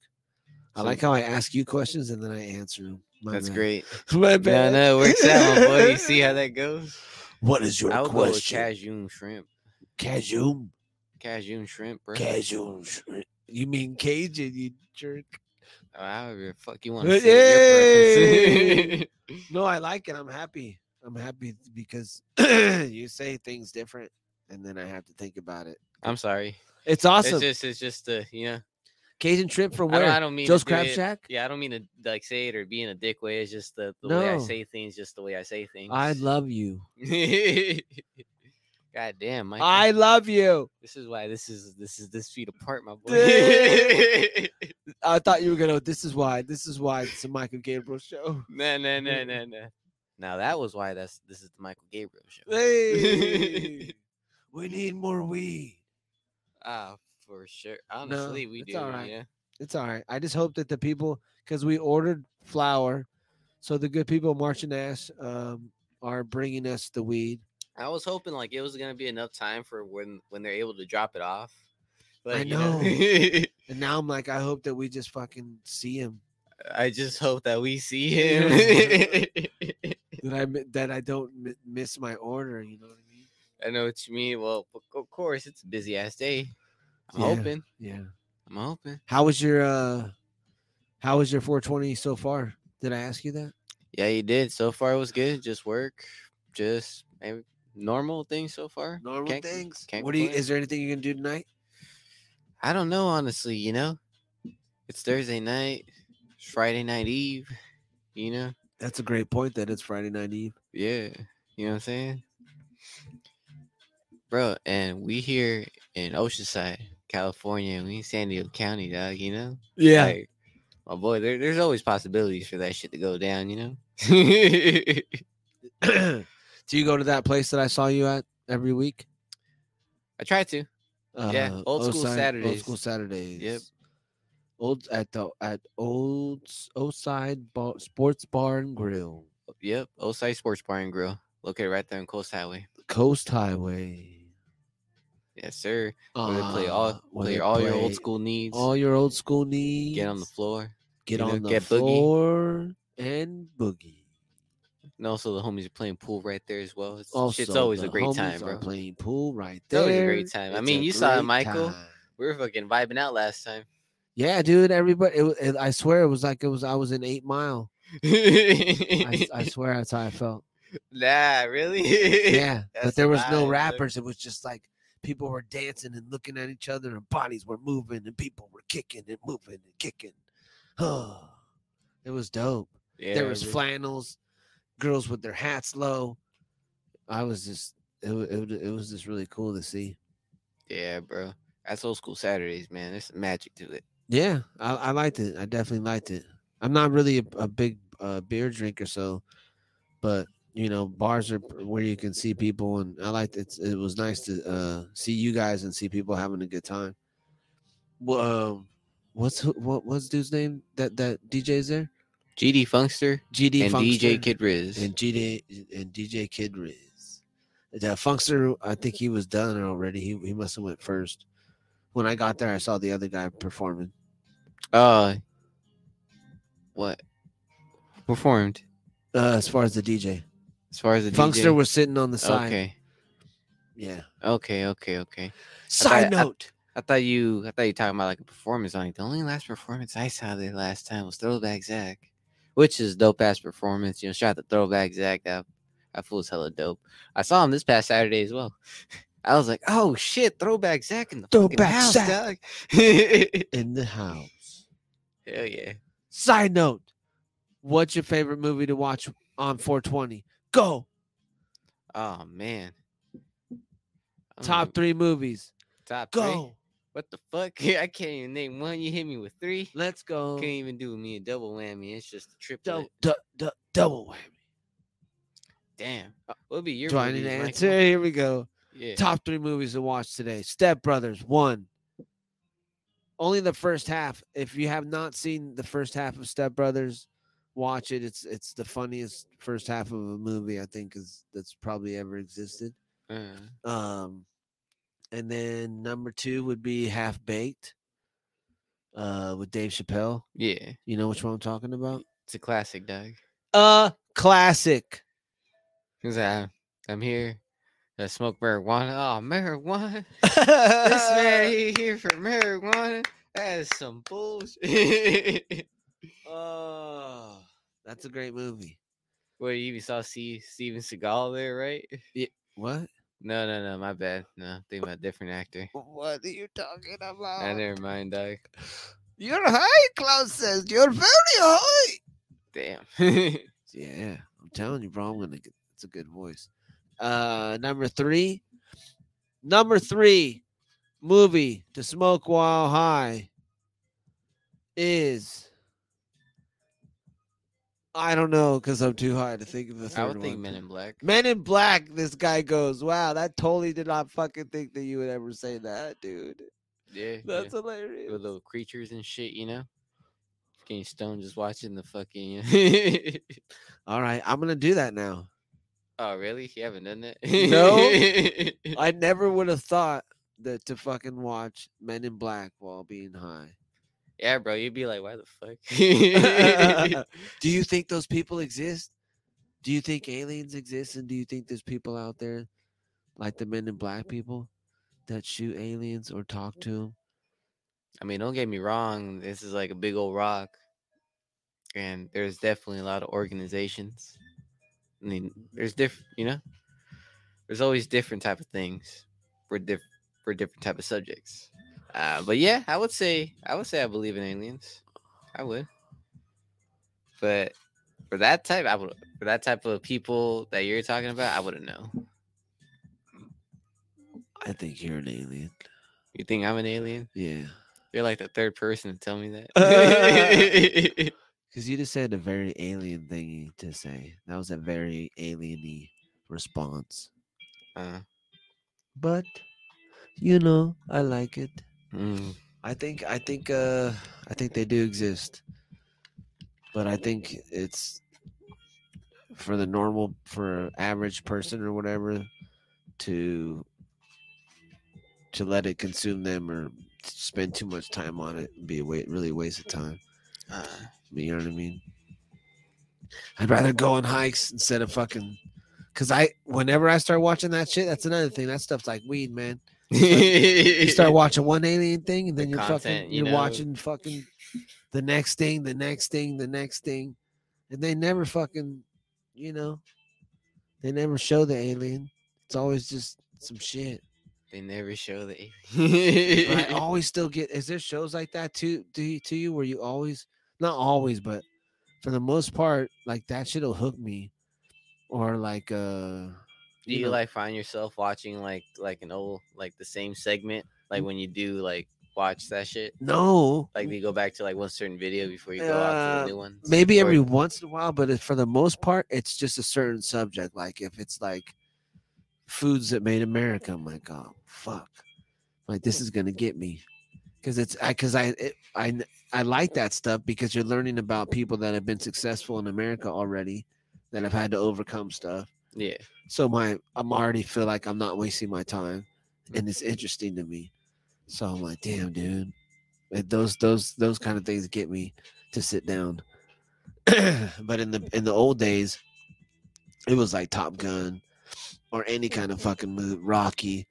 I So- like how I ask you questions and then I answer them. My That's bad. great. [laughs] My No, bad. no, it works out, my boy. You see how [laughs] that goes? What is your I would go with question? Cajun shrimp. Cajun. Cajun shrimp, bro. Cajun. shrimp. You mean Cajun, you jerk. However the fuck you want Hey! to say preference. No, I like it. I'm happy. I'm happy because [clears throat] you say things different and then I have to think about it. I'm sorry. It's awesome. It's just, it's just, uh, you know, Cajun shrimp from I don't, where? I don't mean Joe's Crab Shack? Yeah, I don't mean to like say it or be in a dick way. It's just the, the way I say things, just the way I say things. I love you. [laughs] God damn, Mike. I love you. This is why this is this is this feet apart, my boy. [laughs] I thought you were gonna. This is why. This is why it's a Michael Gabriel show. no, no, no, no, no. Now that was why that's this is the Michael Gabriel show. Hey, [laughs] we need more weed. Ah, for sure. Honestly, we it's do. alright. Yeah. It's all right. I just hope that the people, because we ordered flour, so the good people of March and Ash um, are bringing us the weed. I was hoping like it was gonna be enough time for when when they're able to drop it off. But I you know, [laughs] And now I'm like, I hope that we just fucking see him. I just hope that we see him. [laughs] That I that I don't mi- miss my order. You know what I mean? I know what you mean. Well, of course, it's a busy ass day. I'm Yeah. hoping. Yeah. I'm hoping. How was your uh? How was your 420 so far? Did I ask you that? Yeah, you did. So far, it was good. Just work. Just maybe normal things so far. Normal Can't- things. can't what do you? Is there anything you can do tonight? I don't know, honestly. You know, it's Thursday night, Friday night Eve. You know, That's a great point. That it's Friday night Eve. yeah. You know what I'm saying, bro? And we here in Oceanside, California. We in San Diego County, dog. You know, Yeah. Like, my boy, there, there's always possibilities for that shit to go down. You know. [coughs] Do you go to that place that I saw you at every week? I try to. Yeah, Uh, Old School Oside- Old Saturdays. school Saturdays. Yep. Old at the at Old Oside Bar, Sports Bar and Grill, Yep. Oside Sports Bar and Grill, located right there on Coast Highway. Coast Highway. Yes, sir. Where they play Uh, all where play all your old school needs. all your old school needs. Get on the floor. Get you know, on the get boogie. floor and boogie. And also the homies are playing pool right there as well. It's, Also, shit's always a great homies time, are bro. Playing pool right It's there. always a great time. I mean, you saw Michael. time. We were fucking vibing out last time. Yeah, dude. Everybody, it, it, I swear, it was like it was. I was in Eight Mile. I, I [laughs] swear, that's how I felt. Nah, really? Yeah, [laughs] but there the was no rappers. It was just like people were dancing and looking at each other, and bodies were moving, and people were kicking and moving and kicking. Oh, [sighs] it was dope. Yeah, there was flannels, girls with their hats low. I was just it, it, it was just really cool to see. Yeah, bro. That's old school Saturdays, man. There's some magic to it. Yeah, I, I liked it. I definitely liked it. I'm not really a, a big uh, beer drinker, so, but you know, bars are where you can see people, and I liked it. It was nice to uh, see you guys and see people having a good time. Well, um, what's what what's dude's name that that DJ's there? GD Funkster GD and Funkster DJ Kid Riz. and GD and DJ Kid Riz. The Funkster, I think he was done already. He he must have went first. When I got there, I saw the other guy performing. Uh, what performed Uh, as far as the DJ, as far as the Funkster DJ? was sitting on the side. okay, Yeah. okay, okay, okay. Side I- note. I thought you, I thought you talking about like a performance. Like the only last performance I saw there last time was Throwback Zach, which is dope ass performance. You know, shout out to Throwback Zach. That that fool's hella dope. I saw him this past Saturday as well. [laughs] I was like, oh shit, Throwback Zach in the Throwback house, Zach. [laughs] in the house. Hell yeah. Side note. What's your favorite movie to watch on 420? Go. Oh man. Top Um, three movies. top three. Go. What the fuck? [laughs] I can't even name one. You hit me with three. Let's go. Can't even do me a double whammy. It's just a triple. Double, du- du- double whammy. Damn. What would be your Do I need movies, to Michael? answer? Here we go. Yeah. Top three movies to watch today. Step Brothers, one. Only the first half. If you have not seen the first half of Step Brothers, watch it. It's it's the funniest first half of a movie I think is that's probably ever existed. Uh, Um, and then number two would be Half Baked, uh, with Dave Chappelle. yeah. You know which one I'm talking about? It's a classic, dog. A classic. Cause I, I'm here. I smoke marijuana. Oh, marijuana. [laughs] this man [laughs] he here for marijuana. That is some bullshit. [laughs] Oh, that's a great movie. What you even saw see Steven Seagal there, right? Yeah. What? No, no, no. My bad. No, I'm thinking about a different actor. What are you talking about? I never mind, dog. You're high, Klaus says. You're very high. Damn. [laughs] Yeah, I'm telling you, bro. I'm gonna get. It's a good voice. Uh, number three. Number three movie to smoke while high is. I don't know because I'm too high to think of the third I would think one. Men in Black. Men in Black. This guy goes, "Wow, that totally did not fucking think that you would ever say that, dude. Yeah. [laughs] That's yeah. hilarious." With little creatures and shit, you know. Getting stoned just watching the fucking. All right, I'm gonna do that now. oh really? You haven't done that? No. [laughs] I never would have thought that to fucking watch Men in Black while being high. Yeah, bro. You'd be like, why the fuck? [laughs] [laughs] do you think those people exist? Do you think aliens exist? And do you think there's people out there like the Men in Black people that shoot aliens or talk to them? I mean, don't get me wrong. This is like a big old rock, and there's definitely a lot of organizations. I mean, there's different, you know. There's always different type of things for diff for different type of subjects. Uh, but yeah, I would say I would say I believe in aliens. I would. But for that type, I would for that type of people that you're talking about, I wouldn't know. I think you're an alien. You think I'm an alien? Yeah. You're like the third person to tell me that. [laughs] [laughs] Because you just said a very alien thingy to say. That was a very alien response. uh, But you know, I like it. Mm, I think I think uh I think they do exist. But I think it's for the normal for average person or whatever to to let it consume them or spend too much time on it and be a wa- really a waste of time. uh, You know what I mean? I'd rather go on hikes instead of fucking. Cause I, whenever I start watching that shit, that's another thing. That stuff's like weed, man. You [laughs] start watching one alien thing, and then The you're content, fucking, you you're know? watching fucking the next thing, the next thing, the next thing, and they never fucking, you know, They never show the alien. It's always just some shit. They never show the But I [laughs] always still get. Is there shows like that too? To you, to you where you always, not always, but for the most part, like that shit'll hook me, or like uh. Do you know- like find yourself watching like like an old like the same segment like when you do like watch that shit? No, Like you go back to like one certain video before you go out to Uh, the new ones? maybe every once in a while, but for the most part, it's just a certain subject. Like if it's like foods that made America, I'm like, oh fuck, like this is gonna get me, because it's I because I it, I I like that stuff because you're learning about people that have been successful in America already, that have had to overcome stuff. Yeah. So my I'm already feel like I'm not wasting my time, and it's interesting to me. So I'm like, damn, dude, Like, those those those kind of things get me to sit down. [clears throat] but in the in the old days, it was like Top Gun or any kind of fucking movie, Rocky.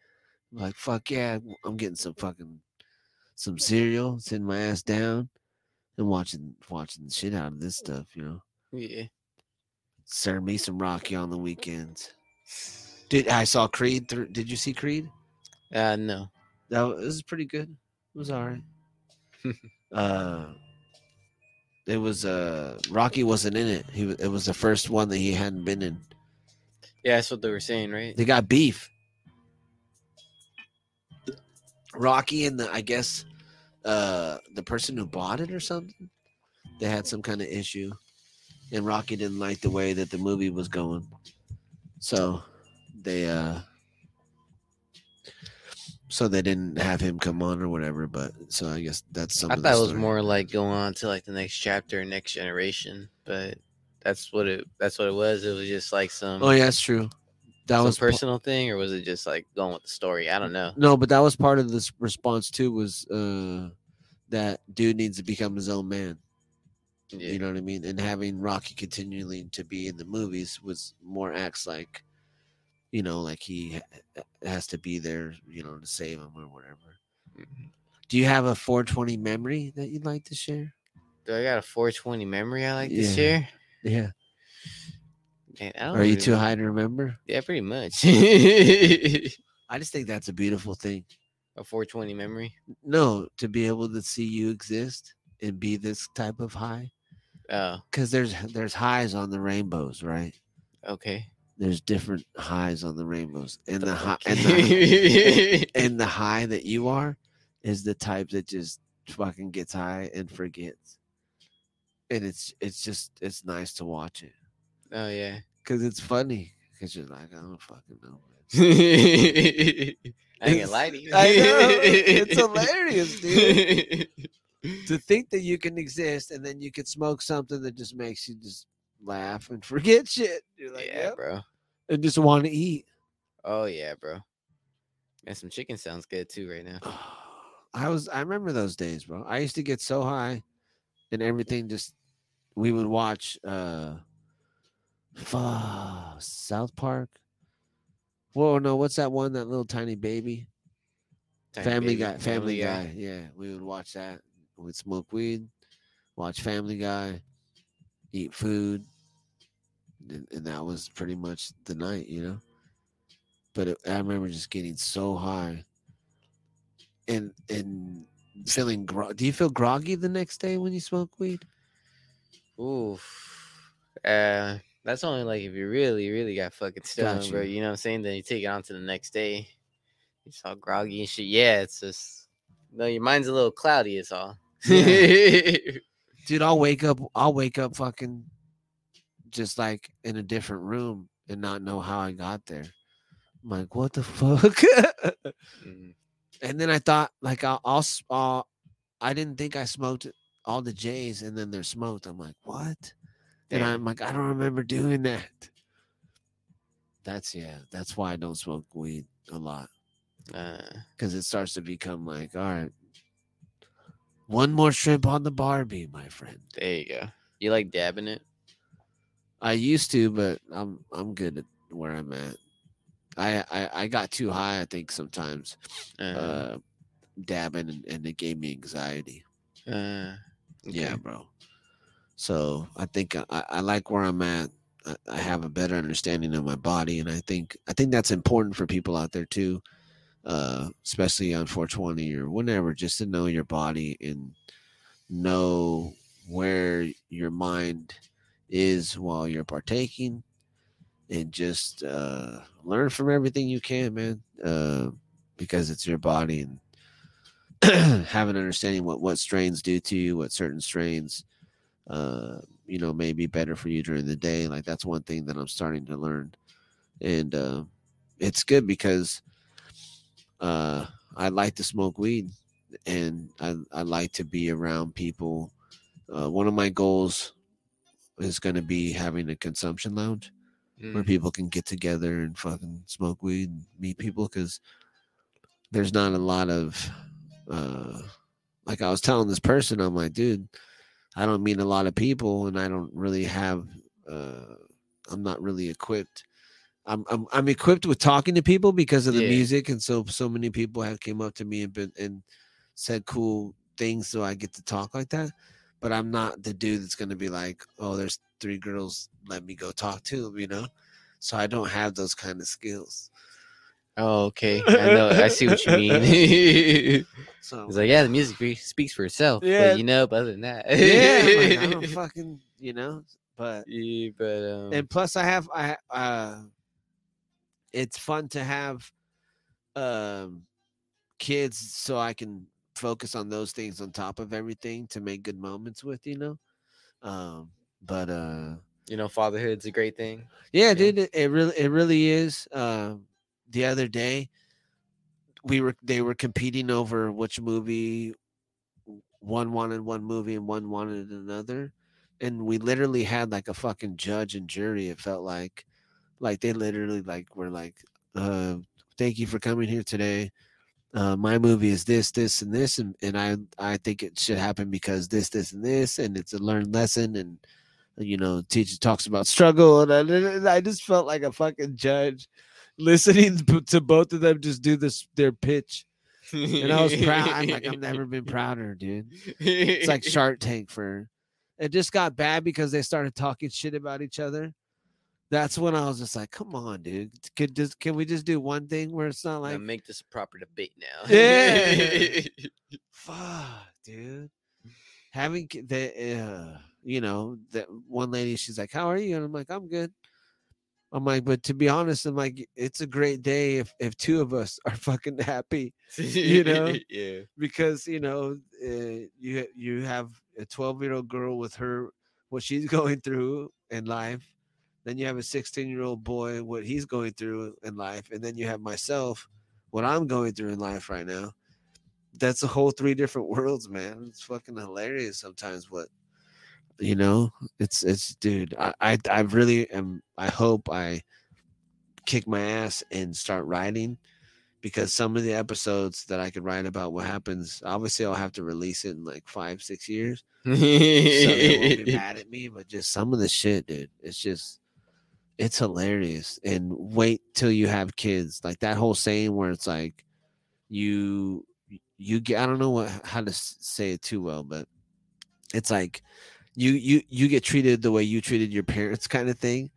Like fuck yeah, I'm getting some fucking some cereal, sitting my ass down, and watching watching the shit out of this stuff. You know, Yeah. Serve me some Rocky on the weekends. Dude, I saw Creed. Through, did you see Creed? Uh no. That was pretty good. It was all right. [laughs] uh, it was uh Rocky wasn't in it. He it was the first one that he hadn't been in. Yeah, that's what they were saying, right? They got beef. Rocky and the I guess uh the person who bought it or something. They had some kind of issue, and Rocky didn't like the way that the movie was going, so they uh so they didn't have him come on or whatever. But so I guess that's some. I thought it was more like going on to like the next chapter, next generation, but that's what it that's what it was. It was just like some Oh yeah, that's true. That was personal thing, or was it just like going with the story? I don't know. No, but that was part of this response too. Was uh that dude needs to become his own man. Yeah. You know what I mean? And having Rocky continually to be in the movies was more acts like, you know, like he has to be there, you know, to save him or whatever. Mhm. Do you have a 420 memory that you'd like to share? Do I got a 420 memory I like to Yeah. share? Yeah. Man, Are you really- too high to remember? Yeah, pretty much. [laughs] I just think that's a beautiful thing. a 420 memory. No, to be able to see you exist and be this type of high. Oh, Because there's there's highs on the rainbows, right? okay. There's different highs on the rainbows, and the, high and the, and the high that you are is the type that just fucking gets high and forgets. And it's it's just it's nice to watch it oh yeah. because it's funny because you're like I don't fucking know. [laughs] I ain't lie to you. I know, it's hilarious, dude. [laughs] to think that you can exist and then you could smoke something that just makes you just laugh and [laughs] forget shit. You're like, yeah, "Yep," bro. and just want to eat. Oh yeah, bro. And some chicken sounds good too right now. [sighs] I was I remember those days, bro. I used to get so high and everything just we would watch uh South Park. Whoa, no, what's that one? That little tiny baby? Tiny Family Baby, Guy. Family, Guy. Yeah, we would watch that. We'd smoke weed, watch Family Guy, eat food, and, and that was pretty much the night, you know. But it, I remember just getting so high, and and feeling. Gro- Do you feel groggy the next day when you smoke weed? Oof. Uh, that's only like if you really, really got fucking stoned, Got bro. you. You know what I'm saying? Then you take it on to the next day. It's all groggy and shit. Yeah, it's just no, your mind's a little cloudy. It's all. [laughs] Dude, I'll wake up. I'll wake up fucking just like in a different room and not know how I got there. I'm like, what the fuck? [laughs] Mhm. and then I thought, like, I'll, I'll, s- uh, I didn't think I smoked all the J's, and then they're smoked. I'm like, what? And I'm like, I don't remember doing that. That's yeah. That's why I don't smoke weed a lot Uh, because it starts to become like, all right, one more shrimp on the Barbie, my friend. there you go. You like dabbing it? I used to, but I'm I'm good at where I'm at. I I, I got too high, I think sometimes, Uh, uh, dabbing, and, and it gave me anxiety. uh, Yeah, bro. So I think I, I like where I'm at. I- I have a better understanding of my body, and I think I think that's important for people out there too, uh, especially on 420 or whenever, just to know your body and know where your mind is while you're partaking, and just uh, learn from everything you can, man, uh, because it's your body and [clears throat] have an understanding what what strains do to you, what certain strains uh you know may be better for you during the day like that's one thing that i'm starting to learn. And uh it's good because uh i like to smoke weed and i i like to be around people uh one of my goals is going to be having a consumption lounge where Mm. people can get together and fucking smoke weed and meet people because there's not a lot of uh like I was telling this person, I'm like, dude, I don't meet a lot of people and I don't really have uh I'm not really equipped. I'm I'm I'm equipped with talking to people because of the Yeah. music and so so many people have came up to me and been and said cool things so I get to talk like that. But I'm not the dude that's gonna be like, oh, there's three girls, let me go talk to them, you know? So I don't have those kind of skills. Oh, okay. I know. I see what you [laughs] mean. [laughs] So It's like, yeah, the music speaks for itself. Yeah. But you know, but other than that, yeah, like, I don't [laughs] fucking, you know, but Yeah, but um, and plus I have I uh it's fun to have um kids so I can focus on those things on top of everything to make good moments with, you know. Um but uh you know, fatherhood's a great thing. yeah, Yeah. dude, it, it really it really is. Um the other day we were they were competing over which movie one wanted one movie and one wanted another. And we literally had like a fucking judge and jury, it felt like. Like they literally like were like, uh, thank you for coming here today. Uh, my movie is this, this, and this, and, and I I think it should happen because this, this, and this, and it's a learned lesson, and you know, teacher talks about struggle, and I, and I just felt like a fucking judge [laughs] listening to to both of them just do this their pitch, and I was proud. I'm like, I've never been prouder, dude. It's like [laughs] Shark Tank for. It just got bad because they started talking shit about each other. That's when I was just like, "Come on, dude. Could just can we just do one thing where it's not like Now make this a proper debate now. Yeah. [laughs] fuck, dude." Having the, uh, you know, that one lady, she's like, "How are you?" And I'm like, "I'm good." I'm like, but to be honest, I'm like, it's a great day if if two of us are [laughs] fucking happy You know? [laughs] yeah. because you know uh, you you have a 12 year old girl with her what she's going through in life then you have a 16 year old boy what he's going through in life and then you have myself what i'm going through in life right now that's a whole three different [laughs] worlds man it's fucking hilarious sometimes what you know it's it's dude i i, I really am i hope i kick my ass and start writing because some of the episodes that I could write about what happens, obviously I'll have to release it in like five, six years. So they won't be [laughs] mad at me, but just some of the shit, dude, it's just it's hilarious. And wait till you have kids. Like that whole saying where it's like you you get I don't know what how to say it too well, but it's like you you you get treated the way you treated your parents kind of thing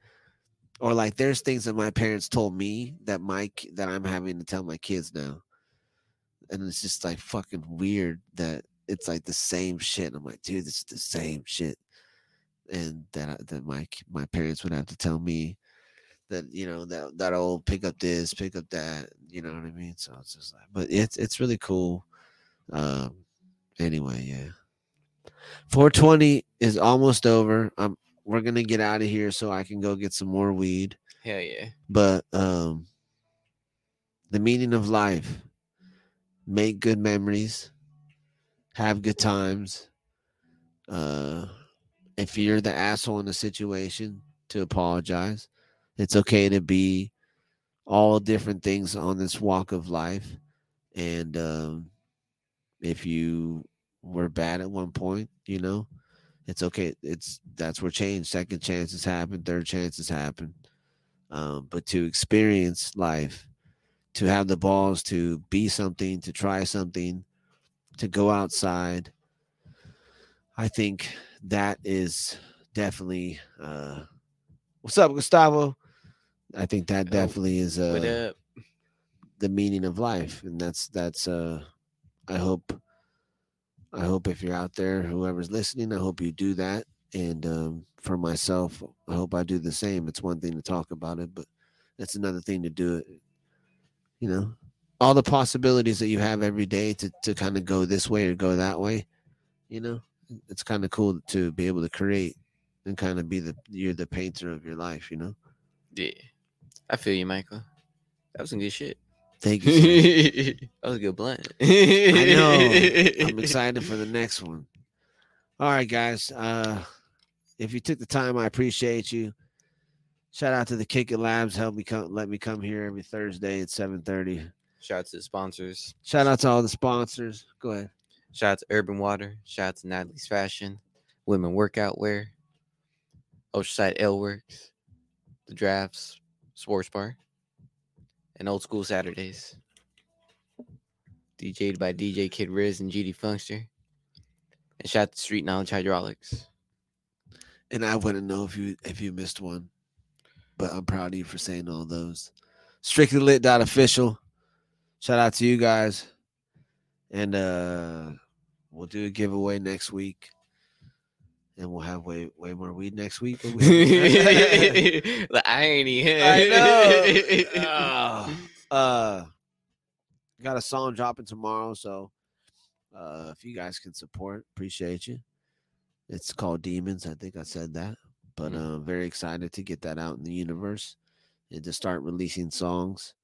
or like there's things that my parents told me that my ki- that I'm having to tell my kids now, and it's just like fucking weird that it's like the same shit. I'm like, dude, this is the same shit, and that that my my parents would have to tell me that you know that that old pick up this, pick up that, you know what I mean? So it's just like, but it's it's really cool. Um, anyway, yeah. 420 is almost over. I'm we're gonna get out of here so I can go get some more weed. Hell yeah. But um the meaning of life. Make good memories. Have good times. Uh if you're the asshole in the situation, to apologize. It's okay to be all different things on this walk of life. And um if you were bad at one point, you know, it's okay. It's that's where change, second chances happen, third chances happen. Um, but to experience life, to have the balls to be something, to try something, to go outside, I think that is definitely uh, What's up, Gustavo? I think that definitely is uh, the meaning of life, and that's that's. uh I hope. I hope if you're out there, whoever's listening, I hope you do that. And um, for myself, I hope I do the same. It's one thing to talk about it, but it's another thing to do it. You know, all the possibilities that you have every day to to kind of go this way or go that way. You know, it's kind of cool to be able to create and kind of be the you're the painter of your life. You know. Yeah. I feel you, Michael. That was some good shit. Thank you. [laughs] that was a good blunt. I know. [laughs] I'm excited for the next one. All right, guys. Uh if you took the time, I appreciate you. Shout out to the Kick It Labs. Help me come let me come here every Thursday at 7:30. Shout out to the sponsors. Shout out to all the sponsors. Go ahead. Shout out to Urban Water. Shout out to Natalie's Fashion. Women Workout Wear. Oceanside L Works. The Drafts. Sports Bar. And Old School Saturdays. DJ'd by DJ Kid Riz and GD Funkster. And shout out to Street Knowledge Hydraulics. And I wouldn't know if you if you missed one. But I'm proud of you for saying all those. Strictly lit official. Shout out to you guys. And uh we'll do a giveaway next week. And we'll have way way more weed next week. but we- [laughs] the irony. I know. Ah, [laughs] uh got a song dropping tomorrow, so uh if you guys can support, appreciate you. It's called Demons. I think I said that. But Mm. uh very excited to get that out in the universe and to start releasing songs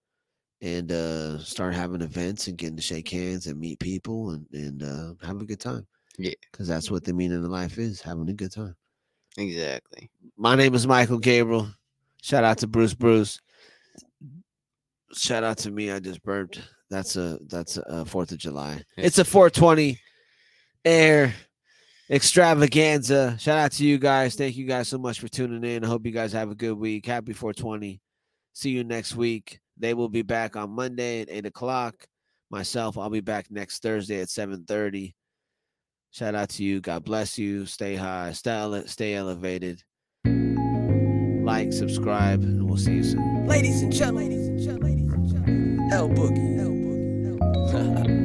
and uh start having events and getting to shake hands and meet people and, and uh have a good time. Yeah. Because that's what the meaning of life is, having a good time. exactly. My name is Michael Gabriel. Shout out to Bruce Bruce. Shout out to me. I just burped. That's a that's a Fourth of July. It's a 420 air extravaganza. Shout out to you guys. Thank you guys so much for tuning in. I hope you guys have a good week. Happy 420. See you next week. They will be back on Monday at eight o'clock. Myself, I'll be back next Thursday at 7:30. Shout out to you. God bless you. Stay high. Stay, ele- stay elevated. Like, subscribe, and we'll see you soon. Ladies and gentlemen, ladies and gentlemen, ladies and gentlemen, L Boogie, L Boogie.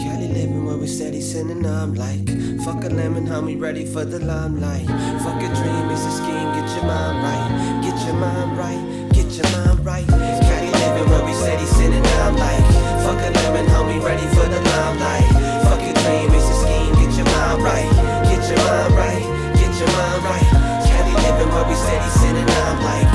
[laughs] Cali living where we steady sinning, I'm like, fuck a lemon, homie, ready for the limelight. Fuck a dream, it's a scheme, get your mind right, your mind right, get your mind right. Caddy living where we said he's sitting down like. Fuck a lemon, homie, ready for the limelight. Fuck your dream, it's a scheme, get your mind right, get your mind right, get your mind right. Caddy living where we said he's sitting down like.